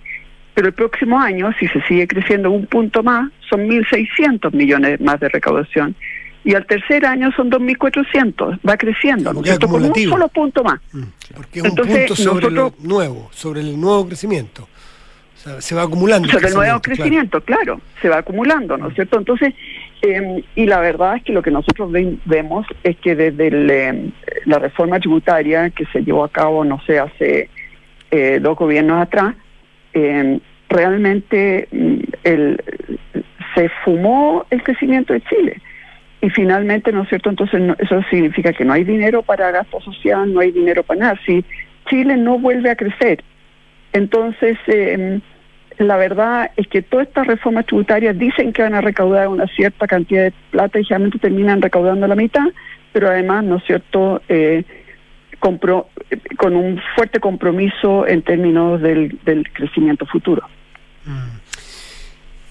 pero el próximo año, si se sigue creciendo un punto más, son 1.600 millones más de recaudación. Y al tercer año son 2.400, va creciendo, ¿no es? Con un solo punto más. Mm, Porque es un punto sobre nosotros- lo nuevo, sobre el nuevo crecimiento. O sea, se va acumulando. sobre el nuevo claro. crecimiento, claro. se va acumulando, ¿no es cierto? Entonces, eh, y la verdad es que lo que nosotros ve- vemos es que desde el, eh, la reforma tributaria que se llevó a cabo, no sé, hace eh, dos gobiernos atrás, eh, realmente mm, el, se fumó el crecimiento de Chile. Y finalmente, ¿no es cierto? Entonces, no- eso significa que no hay dinero para gasto social, no hay dinero para nada. Si Chile no vuelve a crecer, entonces, la verdad es que todas estas reformas tributarias dicen que van a recaudar una cierta cantidad de plata y generalmente terminan recaudando la mitad, pero además, ¿no es cierto?, eh, compro- eh, con un fuerte compromiso en términos del, del crecimiento futuro.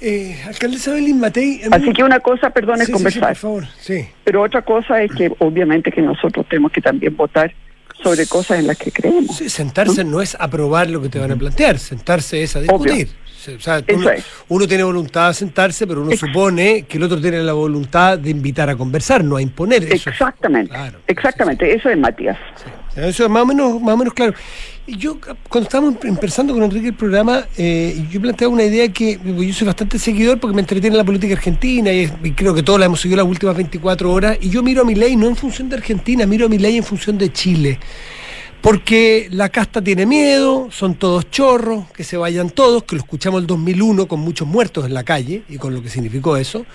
Eh, alcaldesa Belín Matei. mí- Así que una cosa, perdón, es Sí, sí, sí, conversar, por favor, sí. pero otra cosa es que obviamente que nosotros tenemos que también votar sobre cosas en las que creemos. Sí, sentarse no es aprobar lo que te van a plantear, sentarse es a discutir. O sea, tú Eso no- es. uno tiene voluntad de sentarse, pero uno supone que el otro tiene la voluntad de invitar a conversar, no a imponer. Eso es- Exactamente, claro, exactamente, eso es Matías. Eso es más o menos, más o menos claro. Yo, cuando estábamos empezando con Enrique el programa, eh, yo planteaba una idea que pues, yo soy bastante seguidor porque me entretiene la política argentina y, y creo que todos la hemos seguido las últimas 24 horas. Y yo miro a mi ley no en función de Argentina, miro a mi ley en función de Chile. Porque la casta tiene miedo, son todos chorros, que se vayan todos, que lo escuchamos el 2001 con muchos muertos en la calle y con lo que significó eso.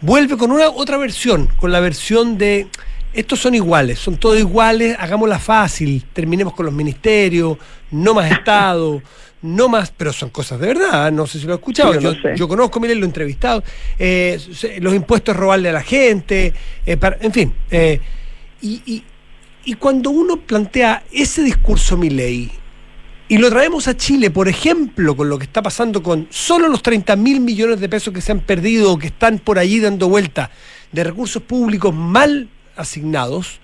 Vuelve con una otra versión, con la versión de estos son iguales, son todos iguales, hagámosla fácil, terminemos con los ministerios, no más [laughs] Estado, no más, pero son cosas de verdad, no sé si lo he escuchado, Sí, yo yo, sé. yo conozco, miren, lo he entrevistado, eh, los impuestos robarle a la gente, eh, para- en fin, eh, y, y- y cuando uno plantea ese discurso Milei y lo traemos a Chile, por ejemplo, con lo que está pasando con solo los 30 mil millones de pesos que se han perdido o que están por allí dando vuelta de recursos públicos mal asignados,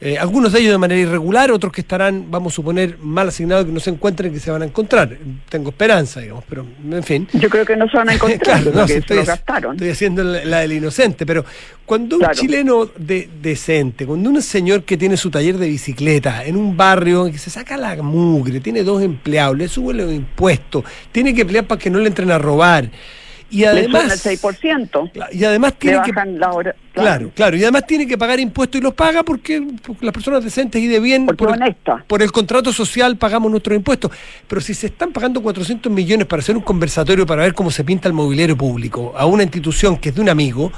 eh, algunos de ellos de manera irregular, otros que estarán, vamos a suponer, mal asignados que no se encuentren que se van a encontrar. Tengo esperanza, digamos, pero en fin. Yo creo que no se van a [laughs] encontrar Claro, no, si estoy, lo gastaron. estoy haciendo la, la del inocente, pero cuando un Claro. chileno de- decente, cuando un señor que tiene su taller de bicicleta en un barrio que se saca la mugre, tiene dos empleados, le sube los impuestos, tiene que pelear para que no le entren a robar, y además, el 6%, Cla- y además tiene que bajan la hora. Claro, claro, y además tiene que pagar impuestos y los paga porque, porque las personas decentes y de bien, Porque por el, por el contrato social pagamos nuestros impuestos. Pero si se están pagando 400 millones para hacer un conversatorio para ver cómo se pinta el mobiliario público a una institución que es de un amigo,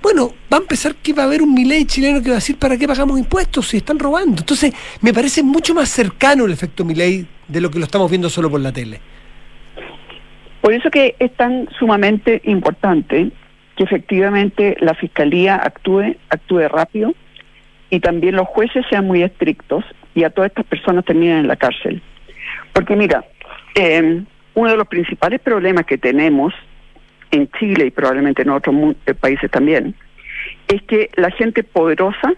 bueno, va a empezar que va a haber un miley chileno que va a decir para qué pagamos impuestos si están robando. Entonces, me parece mucho más cercano el efecto miley de lo que lo estamos viendo solo por la tele. Por eso que es tan sumamente importante que efectivamente la fiscalía actúe, actúe rápido y también los jueces sean muy estrictos y a todas estas personas terminen en la cárcel. Porque mira, eh, uno de los principales problemas que tenemos en Chile y probablemente en otros eh, países también, es que la gente poderosa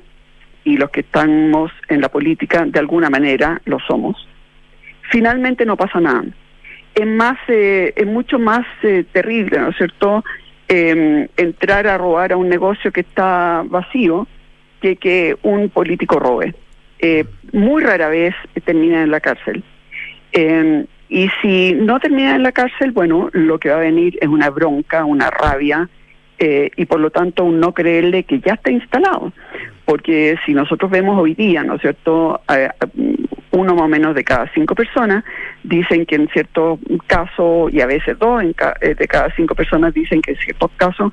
y los que estamos en la política de alguna manera lo somos, finalmente no pasa nada. Es más, eh, es mucho más eh, terrible, ¿no es cierto? Eh, entrar a robar a un negocio que está vacío que que un político robe. Eh, muy rara vez termina en la cárcel. Eh, y si no termina en la cárcel, bueno, lo que va a venir es una bronca, una rabia, eh, y por lo tanto un no creerle que ya está instalado. Porque si nosotros vemos hoy día, ¿no es cierto?, Eh, uno más o menos de cada cinco personas dicen que en ciertos casos, y a veces dos en ca- eh, de cada cinco personas dicen que en ciertos casos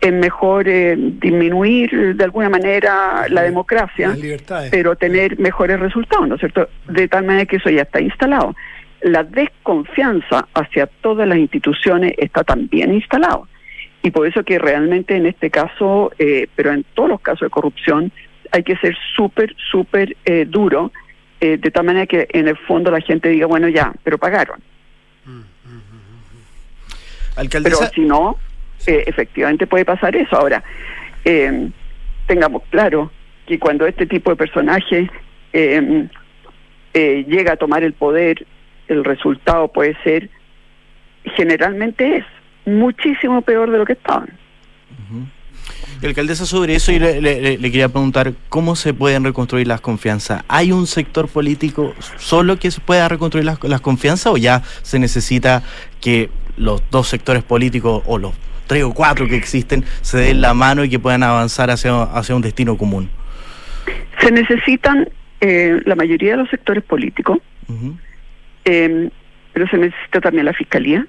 es mejor eh, disminuir de alguna manera la democracia pero tener mejores resultados, ¿no es cierto? De tal manera que eso ya está instalado. La desconfianza hacia todas las instituciones está también instalado. Y por eso que realmente en este caso, eh, pero en todos los casos de corrupción, hay que ser súper, súper eh, duro, eh, de tal manera que en el fondo la gente diga, bueno, ya, pero pagaron. Pero Alcaldesa, si no, efectivamente puede pasar eso. Ahora, eh, tengamos claro que cuando este tipo de personaje eh, llega a tomar el poder, el resultado puede ser generalmente es muchísimo peor de lo que estaban. Y, Alcaldesa, sobre eso y le, le- le quería preguntar, ¿cómo se pueden reconstruir las confianzas? ¿Hay un sector político solo que se pueda reconstruir las, las confianzas o ya se necesita que los dos sectores políticos o los tres o cuatro que existen se den la mano y que puedan avanzar hacia, hacia un destino común? Se necesitan eh, la mayoría de los sectores políticos, eh, pero se necesita también la Fiscalía,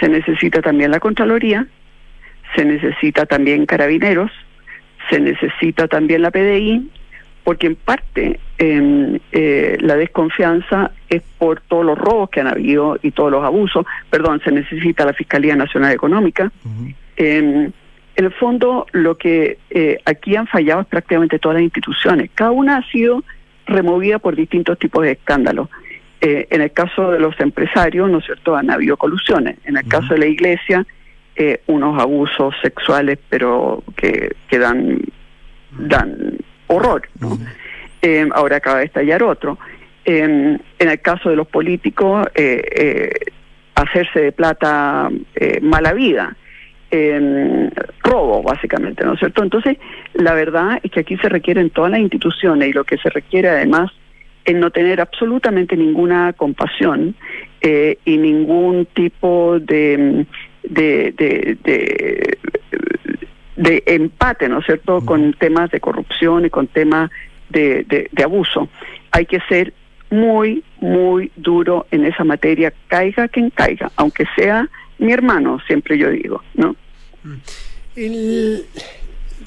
se necesita también la Contraloría, se necesita también Carabineros, se necesita también la PDI, porque en parte eh, eh, la desconfianza es por todos los robos que han habido y todos los abusos. Perdón, se necesita la Fiscalía Nacional Económica. Eh, en el fondo, lo que eh, aquí han fallado es prácticamente todas las instituciones. Cada una ha sido removida por distintos tipos de escándalos. Eh, en el caso de los empresarios, ¿no es cierto?, han habido colusiones. En el caso de la iglesia, eh, unos abusos sexuales, pero que, que dan, dan horror. ¿no? Eh, ahora acaba de estallar otro. Eh, en el caso de los políticos, hacerse de plata mala vida, eh, robo básicamente, ¿no es cierto? Entonces, la verdad es que aquí se requieren todas las instituciones y lo que se requiere además es no tener absolutamente ninguna compasión eh, y ningún tipo de, de, de, de, de empate, ¿no es cierto?, con temas de corrupción y con temas de, de, de abuso. Hay que ser muy, muy duro en esa materia, caiga quien caiga, aunque sea mi hermano, siempre yo digo, ¿no? El,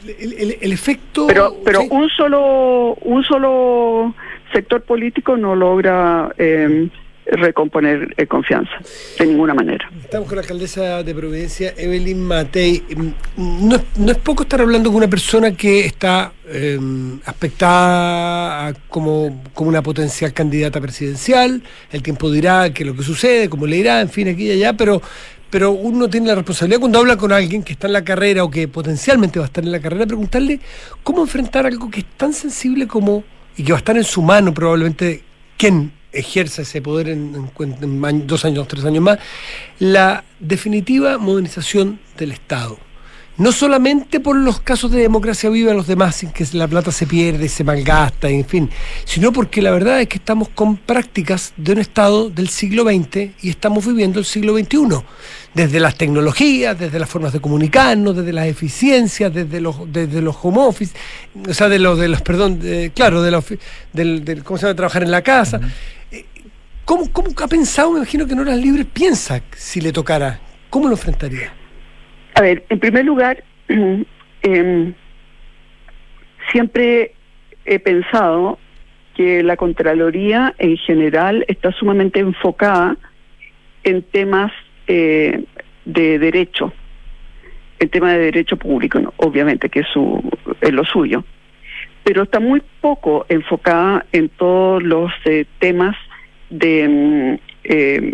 el, el- el efecto. Pero, pero sí. un solo, un solo sector político no logra eh, recomponer confianza de ninguna manera. Estamos con la alcaldesa de Providencia, Evelyn Matei. Mm, No, es- poco estar hablando con una persona que está eh, aspectada como, como una potencial candidata presidencial. El tiempo dirá qué es lo que sucede, cómo le irá, en fin, aquí y allá, pero, pero uno tiene la responsabilidad cuando habla con alguien que está en la carrera o que potencialmente va a estar en la carrera, preguntarle cómo enfrentar algo que es tan sensible como, y que va a estar en su mano probablemente, quién ejerza ese poder en, en dos años, tres años más, la definitiva modernización del Estado. No solamente por los casos de democracia viva los demás, sin que la plata se pierde y se malgasta, en fin, sino porque la verdad es que estamos con prácticas de un Estado del siglo XX y estamos viviendo el siglo XXI. Desde las tecnologías, desde las formas de comunicarnos, desde las eficiencias, desde los, desde los home office, o sea, de los, de los perdón, de- claro, de los, del, del- ¿cómo se llama? Trabajar en la casa. Eh, ¿Cómo, ¿Cómo ha pensado? Me imagino que en horas libres piensa si le tocara. ¿Cómo lo enfrentaría? A ver, en primer lugar, [clears throat] em, siempre he pensado que la Contraloría en general está sumamente enfocada en temas eh, de derecho, en temas de derecho público, obviamente que es, su, es lo suyo, pero está muy poco enfocada en todos los eh, temas mm, eh,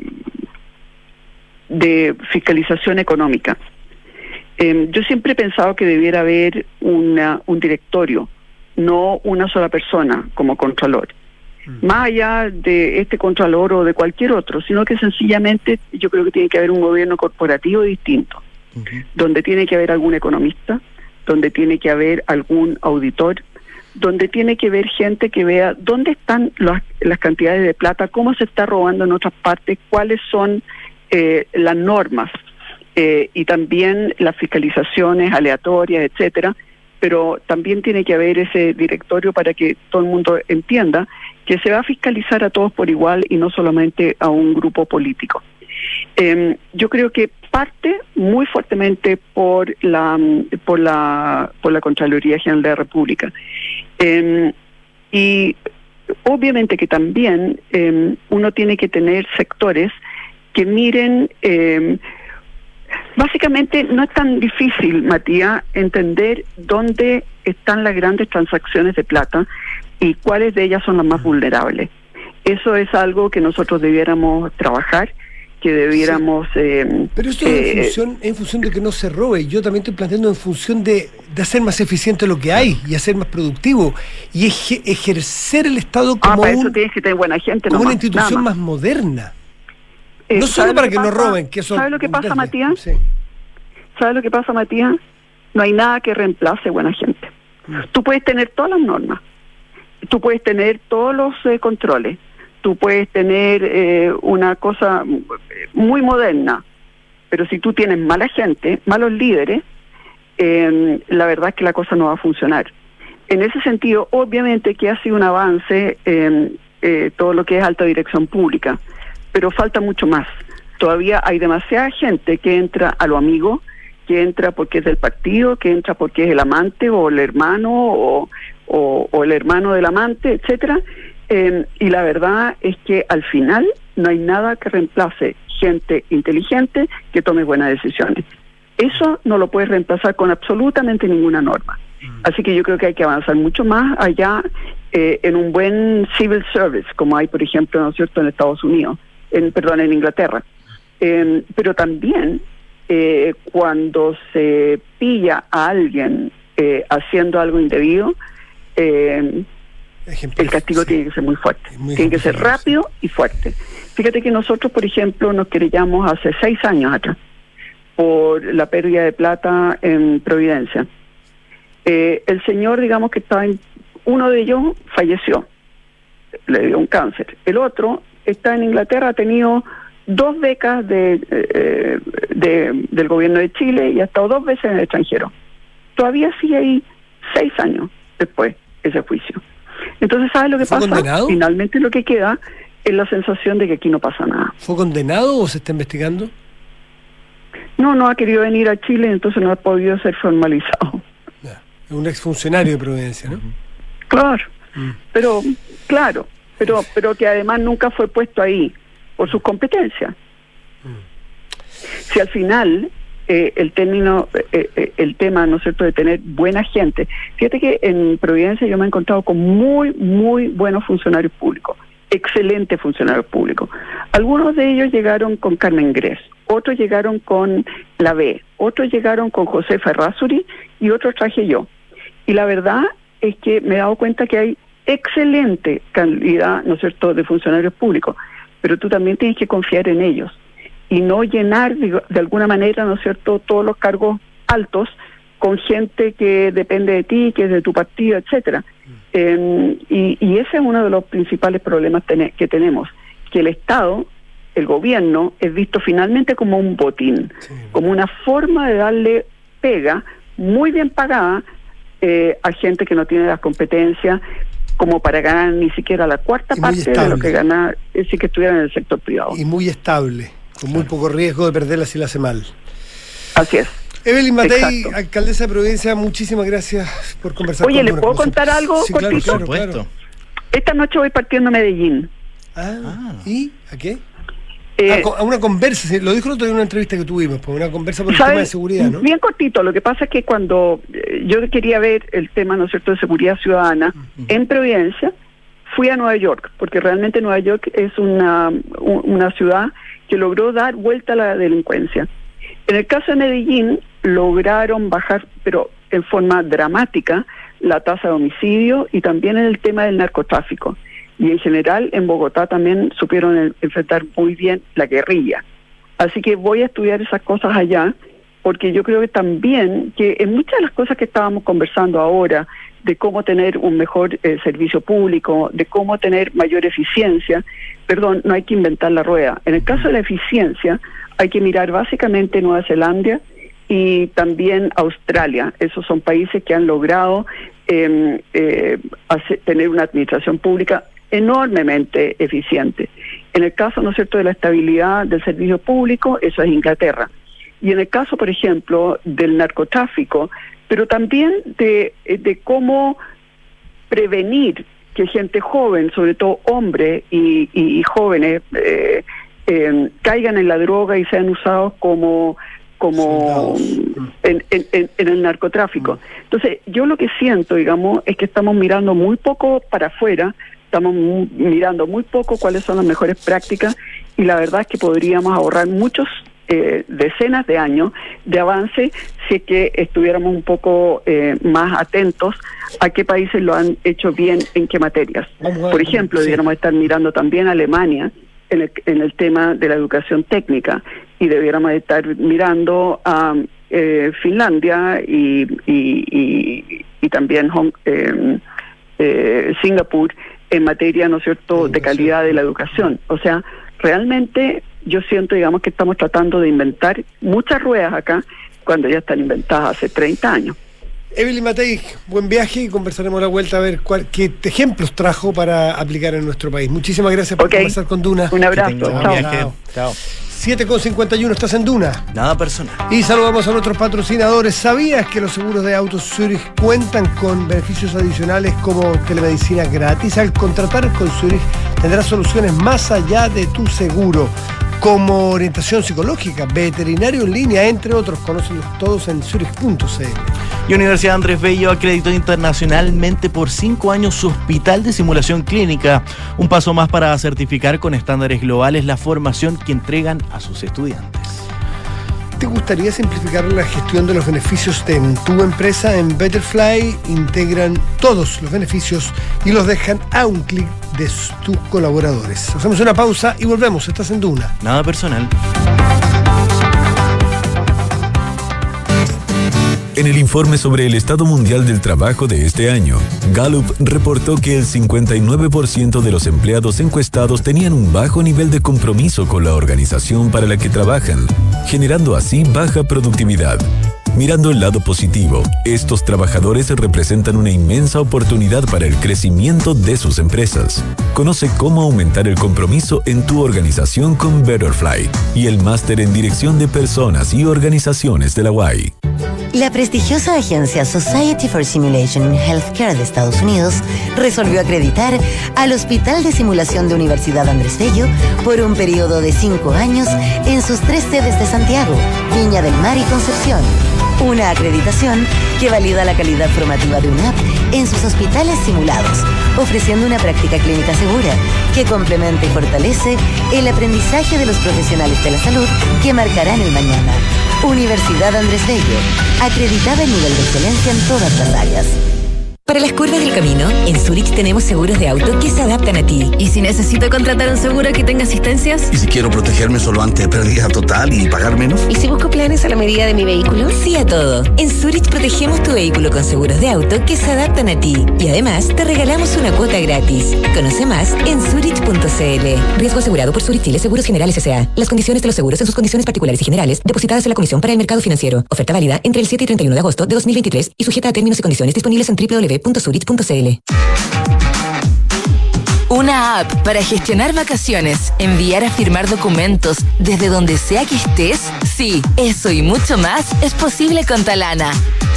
de fiscalización económica. Eh, yo siempre he pensado que debiera haber una, un directorio, no una sola persona como contralor. Más allá de este contralor o de cualquier otro, sino que sencillamente yo creo que tiene que haber un gobierno corporativo distinto, donde tiene que haber algún economista, donde tiene que haber algún auditor, donde tiene que haber gente que vea dónde están las, las cantidades de plata, cómo se está robando en otras partes, cuáles son eh, las normas eh, y también las fiscalizaciones aleatorias, etcétera. Pero también tiene que haber ese directorio para que todo el mundo entienda que se va a fiscalizar a todos por igual y no solamente a un grupo político. Eh, yo creo que parte muy fuertemente por la por la por la Contraloría General de la República Eh, y obviamente que también eh, uno tiene que tener sectores que miren Básicamente no es tan difícil, Matías, entender dónde están las grandes transacciones de plata y cuáles de ellas son las más vulnerables. Eso es algo que nosotros debiéramos trabajar, que debiéramos... eh, Pero esto es en eh, función, en función de que no se robe. Yo también estoy planteando en función de, de hacer más eficiente lo que hay y hacer más productivo y eje- ejercer el Estado ah, como, para eso un- tienes que tener buena gente. como una institución más moderna. Eh, no solo ¿sabe para que no roben, que eso. ¿Sabe lo que pasa, Matías? Sí. ¿Sabes lo que pasa, Matías? No hay nada que reemplace buena gente. Mm. Tú puedes tener todas las normas, tú puedes tener todos los eh, controles, tú puedes tener eh, una cosa muy moderna, pero si tú tienes mala gente, malos líderes, eh, la verdad es que la cosa no va a funcionar. En ese sentido, obviamente que ha sido un avance eh, todo lo que es alta dirección pública, pero falta mucho más. Todavía hay demasiada gente que entra a lo amigo, que entra porque es del partido, que entra porque es el amante o el hermano o, o- o el hermano del amante, etcétera. Eh, y la verdad es que al final no hay nada que reemplace gente inteligente que tome buenas decisiones. Eso no lo puedes reemplazar con absolutamente ninguna norma. Así que yo creo que hay que avanzar mucho más allá eh, en un buen civil service, como hay, por ejemplo, ¿no es cierto?, en Estados Unidos, en, perdón, en Inglaterra. Eh, pero también eh, cuando se pilla a alguien eh, haciendo algo indebido, Ejemplo, el castigo sí. tiene que ser muy fuerte. Muy tiene que ser rápido y fuerte. Fíjate que nosotros, por ejemplo, nos querellamos hace seis años atrás por la pérdida de plata en Providencia. Eh, el señor, digamos que estaba en, uno de ellos falleció, le dio un cáncer. El otro está en Inglaterra, ha tenido dos becas de, eh, de- del gobierno de Chile y ha estado dos veces en el extranjero. Todavía sigue ahí seis años después ese juicio. Entonces, ¿sabes lo que ¿Fue pasa? condenado? Finalmente lo que queda es la sensación de que aquí no pasa nada. ¿Fue condenado o se está investigando? No, no ha querido venir a Chile, entonces no ha podido ser formalizado. Es un exfuncionario de Providencia, ¿no? Claro, Mm. pero, claro, pero, pero que además nunca fue puesto ahí por sus competencias. Si al final eh, el término, eh, eh, el tema, ¿no es cierto?, de tener buena gente. Fíjate que en Providencia yo me he encontrado con muy, muy buenos funcionarios públicos, excelentes funcionarios públicos. Algunos de ellos llegaron con Carmen Gres, otros llegaron con la B, otros llegaron con José Ferrazuri y otros traje yo. Y la verdad es que me he dado cuenta que hay excelente calidad, ¿no es cierto?, de funcionarios públicos, pero tú también tienes que confiar en ellos y no llenar digo, de alguna manera, ¿no es cierto?, todos los cargos altos con gente que depende de ti, que es de tu partido, etcétera. Eh, y, y ese es uno de los principales problemas que tenemos, que el Estado, el gobierno, es visto finalmente como un botín, Sí. como una forma de darle pega muy bien pagada eh, a gente que no tiene las competencias como para ganar ni siquiera la cuarta parte de lo que gana si que estuviera en el sector privado. Y muy estable, con muy poco riesgo de perderla si la hace mal. Así es. Evelyn Matei, Exacto. alcaldesa de Providencia, muchísimas gracias por conversar Oye, con ¿le puedo contar algo Sí, cortito? claro, Por claro. supuesto. Esta noche voy partiendo a Medellín. Ah, Ah. ¿Y a qué? Eh, a, co- a una conversa, lo dijo el otro día en una entrevista que tuvimos, pues una conversa por el ¿sabe? tema de seguridad, ¿no? Bien cortito, lo que pasa es que cuando eh, yo quería ver el tema, ¿no es cierto?, de seguridad ciudadana en Providencia, fui a Nueva York, porque realmente Nueva York es una, una ciudad que logró dar vuelta a la delincuencia. En el caso de Medellín, lograron bajar, pero en forma dramática, la tasa de homicidio y también en el tema del narcotráfico. Y en general, en Bogotá también supieron en- enfrentar muy bien la guerrilla. Así que voy a estudiar esas cosas allá, porque yo creo que también que en muchas de las cosas que estábamos conversando ahora, de cómo tener un mejor eh, servicio público, de cómo tener mayor eficiencia, perdón, no hay que inventar la rueda. En el caso de la eficiencia, hay que mirar básicamente Nueva Zelanda y también Australia. Esos son países que han logrado eh, eh, hacer- tener una administración pública enormemente eficiente. En el caso, ¿no es cierto?, de la estabilidad del servicio público, eso es Inglaterra. Y en el caso, por ejemplo, del narcotráfico, pero también de, eh, de cómo prevenir que gente joven, sobre todo hombres y, y- y jóvenes, eh, eh, caigan en la droga y sean usados como como en, en- en- en el narcotráfico. Entonces, yo lo que siento, digamos, es que estamos mirando muy poco para afuera, estamos mirando muy poco cuáles son las mejores prácticas y la verdad es que podríamos ahorrar muchos eh, decenas de años de avance si es que estuviéramos un poco eh, más atentos a qué países lo han hecho bien en qué materias. Por ejemplo, debiéramos estar mirando también a Alemania, en el, en el tema de la educación técnica y debiéramos estar mirando a eh, Finlandia y, y, y, y también Hong, eh, eh, Singapur en materia, ¿no es cierto?, de calidad de la educación. O sea, realmente yo siento, digamos, que estamos tratando de inventar muchas ruedas acá cuando ya están inventadas hace 30 años. Evelyn Matei, buen viaje y conversaremos a la vuelta a ver cuál, qué ejemplos trajo para aplicar en nuestro país. Muchísimas gracias por conversar con Duna. Un abrazo. Chao. Chao. 7,51, estás en Duna. Nada personal. Y saludamos a nuestros patrocinadores. ¿Sabías que los seguros de autos Zurich cuentan con beneficios adicionales como telemedicina gratis? Al contratar con Zurich tendrás soluciones más allá de tu seguro, como orientación psicológica, veterinario en línea, entre otros. Conócelos todos en zurich.cl. Y Universidad Andrés Bello acreditó internacionalmente por cinco años su hospital de simulación clínica. Un paso más para certificar con estándares globales la formación que entregan a sus estudiantes. ¿Te gustaría simplificar la gestión de los beneficios de tu empresa? En Betterfly integran todos los beneficios y los dejan a un clic de tus colaboradores. Hacemos una pausa y volvemos. Estás en Duna. Nada personal. En el informe sobre el estado mundial del trabajo de este año, Gallup reportó que el 59% de los empleados encuestados tenían un bajo nivel de compromiso con la organización para la que trabajan, generando así baja productividad. Mirando el lado positivo, estos trabajadores representan una inmensa oportunidad para el crecimiento de sus empresas. Conoce cómo aumentar el compromiso en tu organización con Betterfly y el máster en dirección de personas y organizaciones de la UAI. La prestigiosa agencia Society for Simulation in Healthcare de Estados Unidos resolvió acreditar al Hospital de Simulación de Universidad Andrés Bello por un periodo de cinco años en sus tres sedes de Santiago, Viña del Mar y Concepción. Una acreditación que valida la calidad formativa de UNAP en sus hospitales simulados, ofreciendo una práctica clínica segura que complementa y fortalece el aprendizaje de los profesionales de la salud que marcarán el mañana. Universidad Andrés Bello, acreditada en nivel de excelencia en todas las áreas. Para las curvas del camino, en Zurich tenemos seguros de auto que se adaptan a ti. ¿Y si necesito contratar un seguro que tenga asistencias? ¿Y si quiero protegerme solo ante pérdida total y pagar menos? ¿Y si busco planes a la medida de mi vehículo? Sí a todo. En Zurich protegemos tu vehículo con seguros de auto que se adaptan a ti. Y además te regalamos una cuota gratis. Conoce más en zurich.cl. Riesgo asegurado por Zurich Chile Seguros Generales S.A. Las condiciones de los seguros en sus condiciones particulares y generales depositadas en la Comisión para el Mercado Financiero. Oferta válida entre el 7 y 31 de agosto de 2023 y sujeta a términos y condiciones disponibles en Una app para gestionar vacaciones, enviar a firmar documentos desde donde sea que estés. Sí, eso y mucho más es posible con Talana.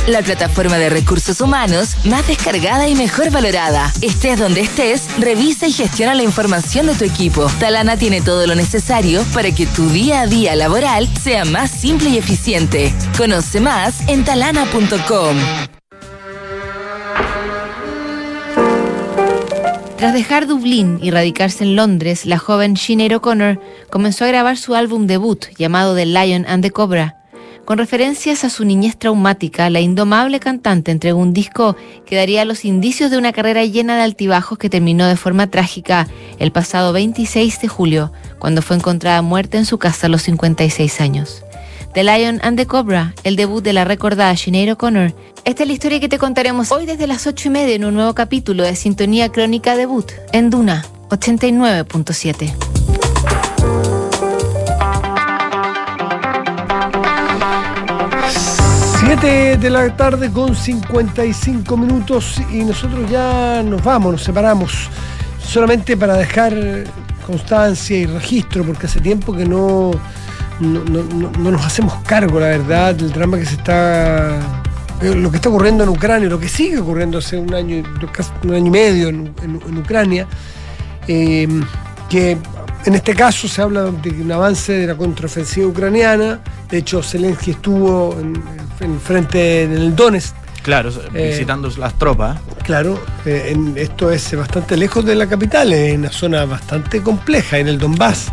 La plataforma de recursos humanos más descargada y mejor valorada. Estés donde estés, revisa y gestiona la información de tu equipo. Talana tiene todo lo necesario para que tu día a día laboral sea más simple y eficiente. Conoce más en talana.com. Tras dejar Dublín y radicarse en Londres, la joven Sinead O'Connor comenzó a grabar su álbum debut llamado The Lion and the Cobra. Con referencias a su niñez traumática, la indomable cantante entregó un disco que daría los indicios de una carrera llena de altibajos que terminó de forma trágica el pasado 26 de julio, cuando fue encontrada muerta en su casa a los 56 años. The Lion and the Cobra, el debut de la recordada Sinead O'Connor. Esta es la historia que te contaremos hoy desde las 8 y media en un nuevo capítulo de Sintonía Crónica Debut en Duna 89.7. Siete de la tarde con 55 minutos y nosotros ya nos vamos, nos separamos. Solamente para dejar constancia y registro, porque hace tiempo que no, no, no- no- no nos hacemos cargo, la verdad, del drama que se está. eh, Lo que está ocurriendo en Ucrania, lo que sigue ocurriendo hace un año, casi un año y medio en, en- en Ucrania, eh, que en este caso se habla de un avance de la contraofensiva ucraniana. De hecho, Zelensky estuvo en, frente en el Donetsk Claro, Eh, visitando las tropas. Claro, eh, en- esto es bastante lejos de la capital, es una zona bastante compleja en el Donbass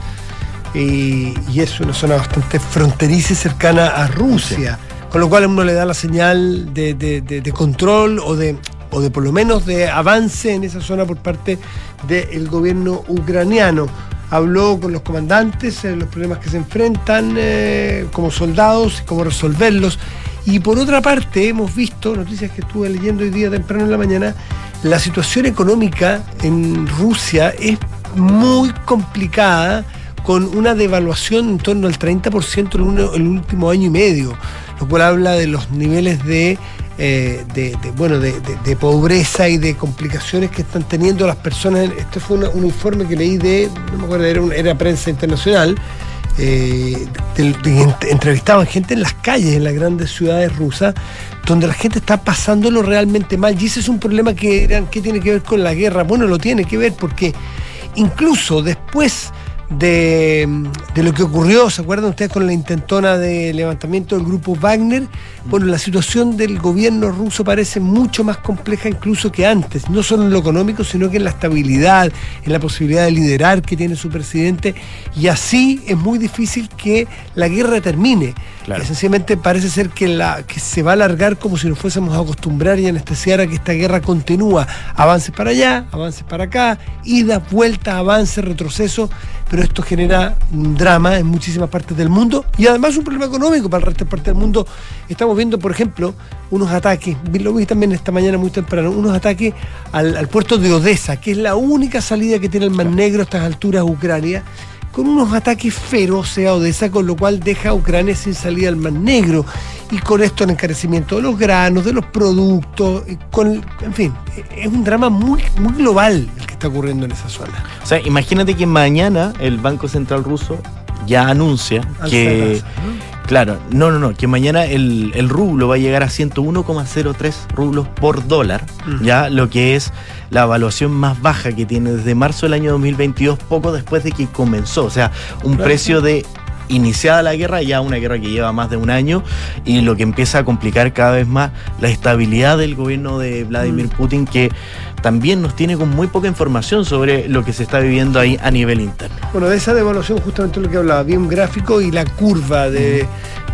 y, y es una zona bastante fronteriza y cercana a Rusia, con lo cual a uno le da la señal de, de- de- de control o de, o de por lo menos de avance en esa zona por parte del gobierno ucraniano. habló con los comandantes, eh, los problemas que se enfrentan eh, como soldados y cómo resolverlos. Y por otra parte, hemos visto, noticias que estuve leyendo hoy día temprano en la mañana, la situación económica en Rusia es muy complicada con una devaluación en torno al 30% en el último año y medio, lo cual habla de los niveles de, eh, de- bueno, de, pobreza y de complicaciones que están teniendo las personas. Este fue un informe que leí de, no me acuerdo, era, era prensa internacional, eh, entrevistaban gente en las calles, en las grandes ciudades rusas, donde la gente está pasándolo realmente mal. Y ese es un problema que, ¿qué tiene que ver con la guerra? Bueno, lo tiene que ver porque incluso después de, de lo que ocurrió, ¿se acuerdan ustedes con la intentona de levantamiento del grupo Wagner? Bueno, la situación del gobierno ruso parece mucho más compleja incluso que antes, no solo en lo económico, sino que en la estabilidad, en la posibilidad de liderar que tiene su presidente, y así es muy difícil que la guerra termine. Claro. Esencialmente parece ser que, la, que se va a alargar como si nos fuésemos a acostumbrar y anestesiar a que esta guerra continúa. Avances para allá, avances para acá, ida, vuelta, avance, retroceso, pero esto genera un drama en muchísimas partes del mundo y además un problema económico para el resto de partes del mundo. Estamos viendo, por ejemplo, unos ataques, lo vi también esta mañana muy temprano, unos ataques al, al puerto de Odessa, que es la única salida que tiene el Mar Negro a estas alturas Ucrania con unos ataques feroces a Odessa, con lo cual deja a Ucrania sin salida al Mar Negro. Y con esto el encarecimiento de los granos, de los productos, y con, en fin, es un drama muy, muy global el que está ocurriendo en esa zona. O sea, imagínate que mañana el Banco Central ruso ya anuncia Alza que. Claro, no, no, no, que mañana el, el rublo va a llegar a 101,03 rublos por dólar, Mm. ya lo que es la evaluación más baja que tiene desde marzo del año 2022, poco después de que comenzó. O sea, un Claro. precio de iniciada la guerra, ya una guerra que lleva más de un año, y lo que empieza a complicar cada vez más la estabilidad del gobierno de Vladimir Mm. Putin, que también nos tiene con muy poca información sobre lo que se está viviendo ahí a nivel interno. Bueno, de esa devaluación justamente lo que hablaba, había un gráfico y la curva de,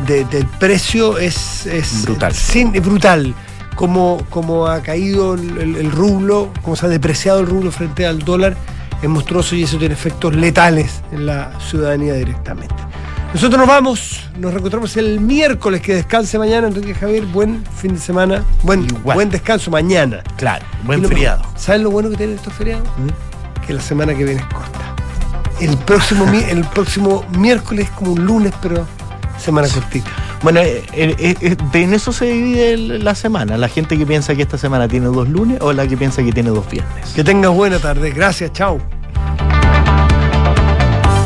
de- del precio es, es Brutal. sin- es brutal. Como, como ha caído el, el- el rublo, como se ha depreciado el rublo frente al dólar, es monstruoso y eso tiene efectos letales en la ciudadanía directamente. Nosotros nos vamos, nos reencontramos el miércoles, que descanse mañana, Enrique Javier, buen fin de semana, buen, Igual. buen descanso mañana. Claro, buen feriado. mejor, ¿Saben lo bueno que tienen estos feriados? ¿Mm? Que la semana que viene es corta. El próximo, el próximo miércoles es como un lunes, pero semana cortita. Bueno, eh, eh, eh, en eso se divide la semana. La gente que piensa que esta semana tiene dos lunes o la que piensa que tiene dos viernes. Que tengas buena tarde. Gracias, chao.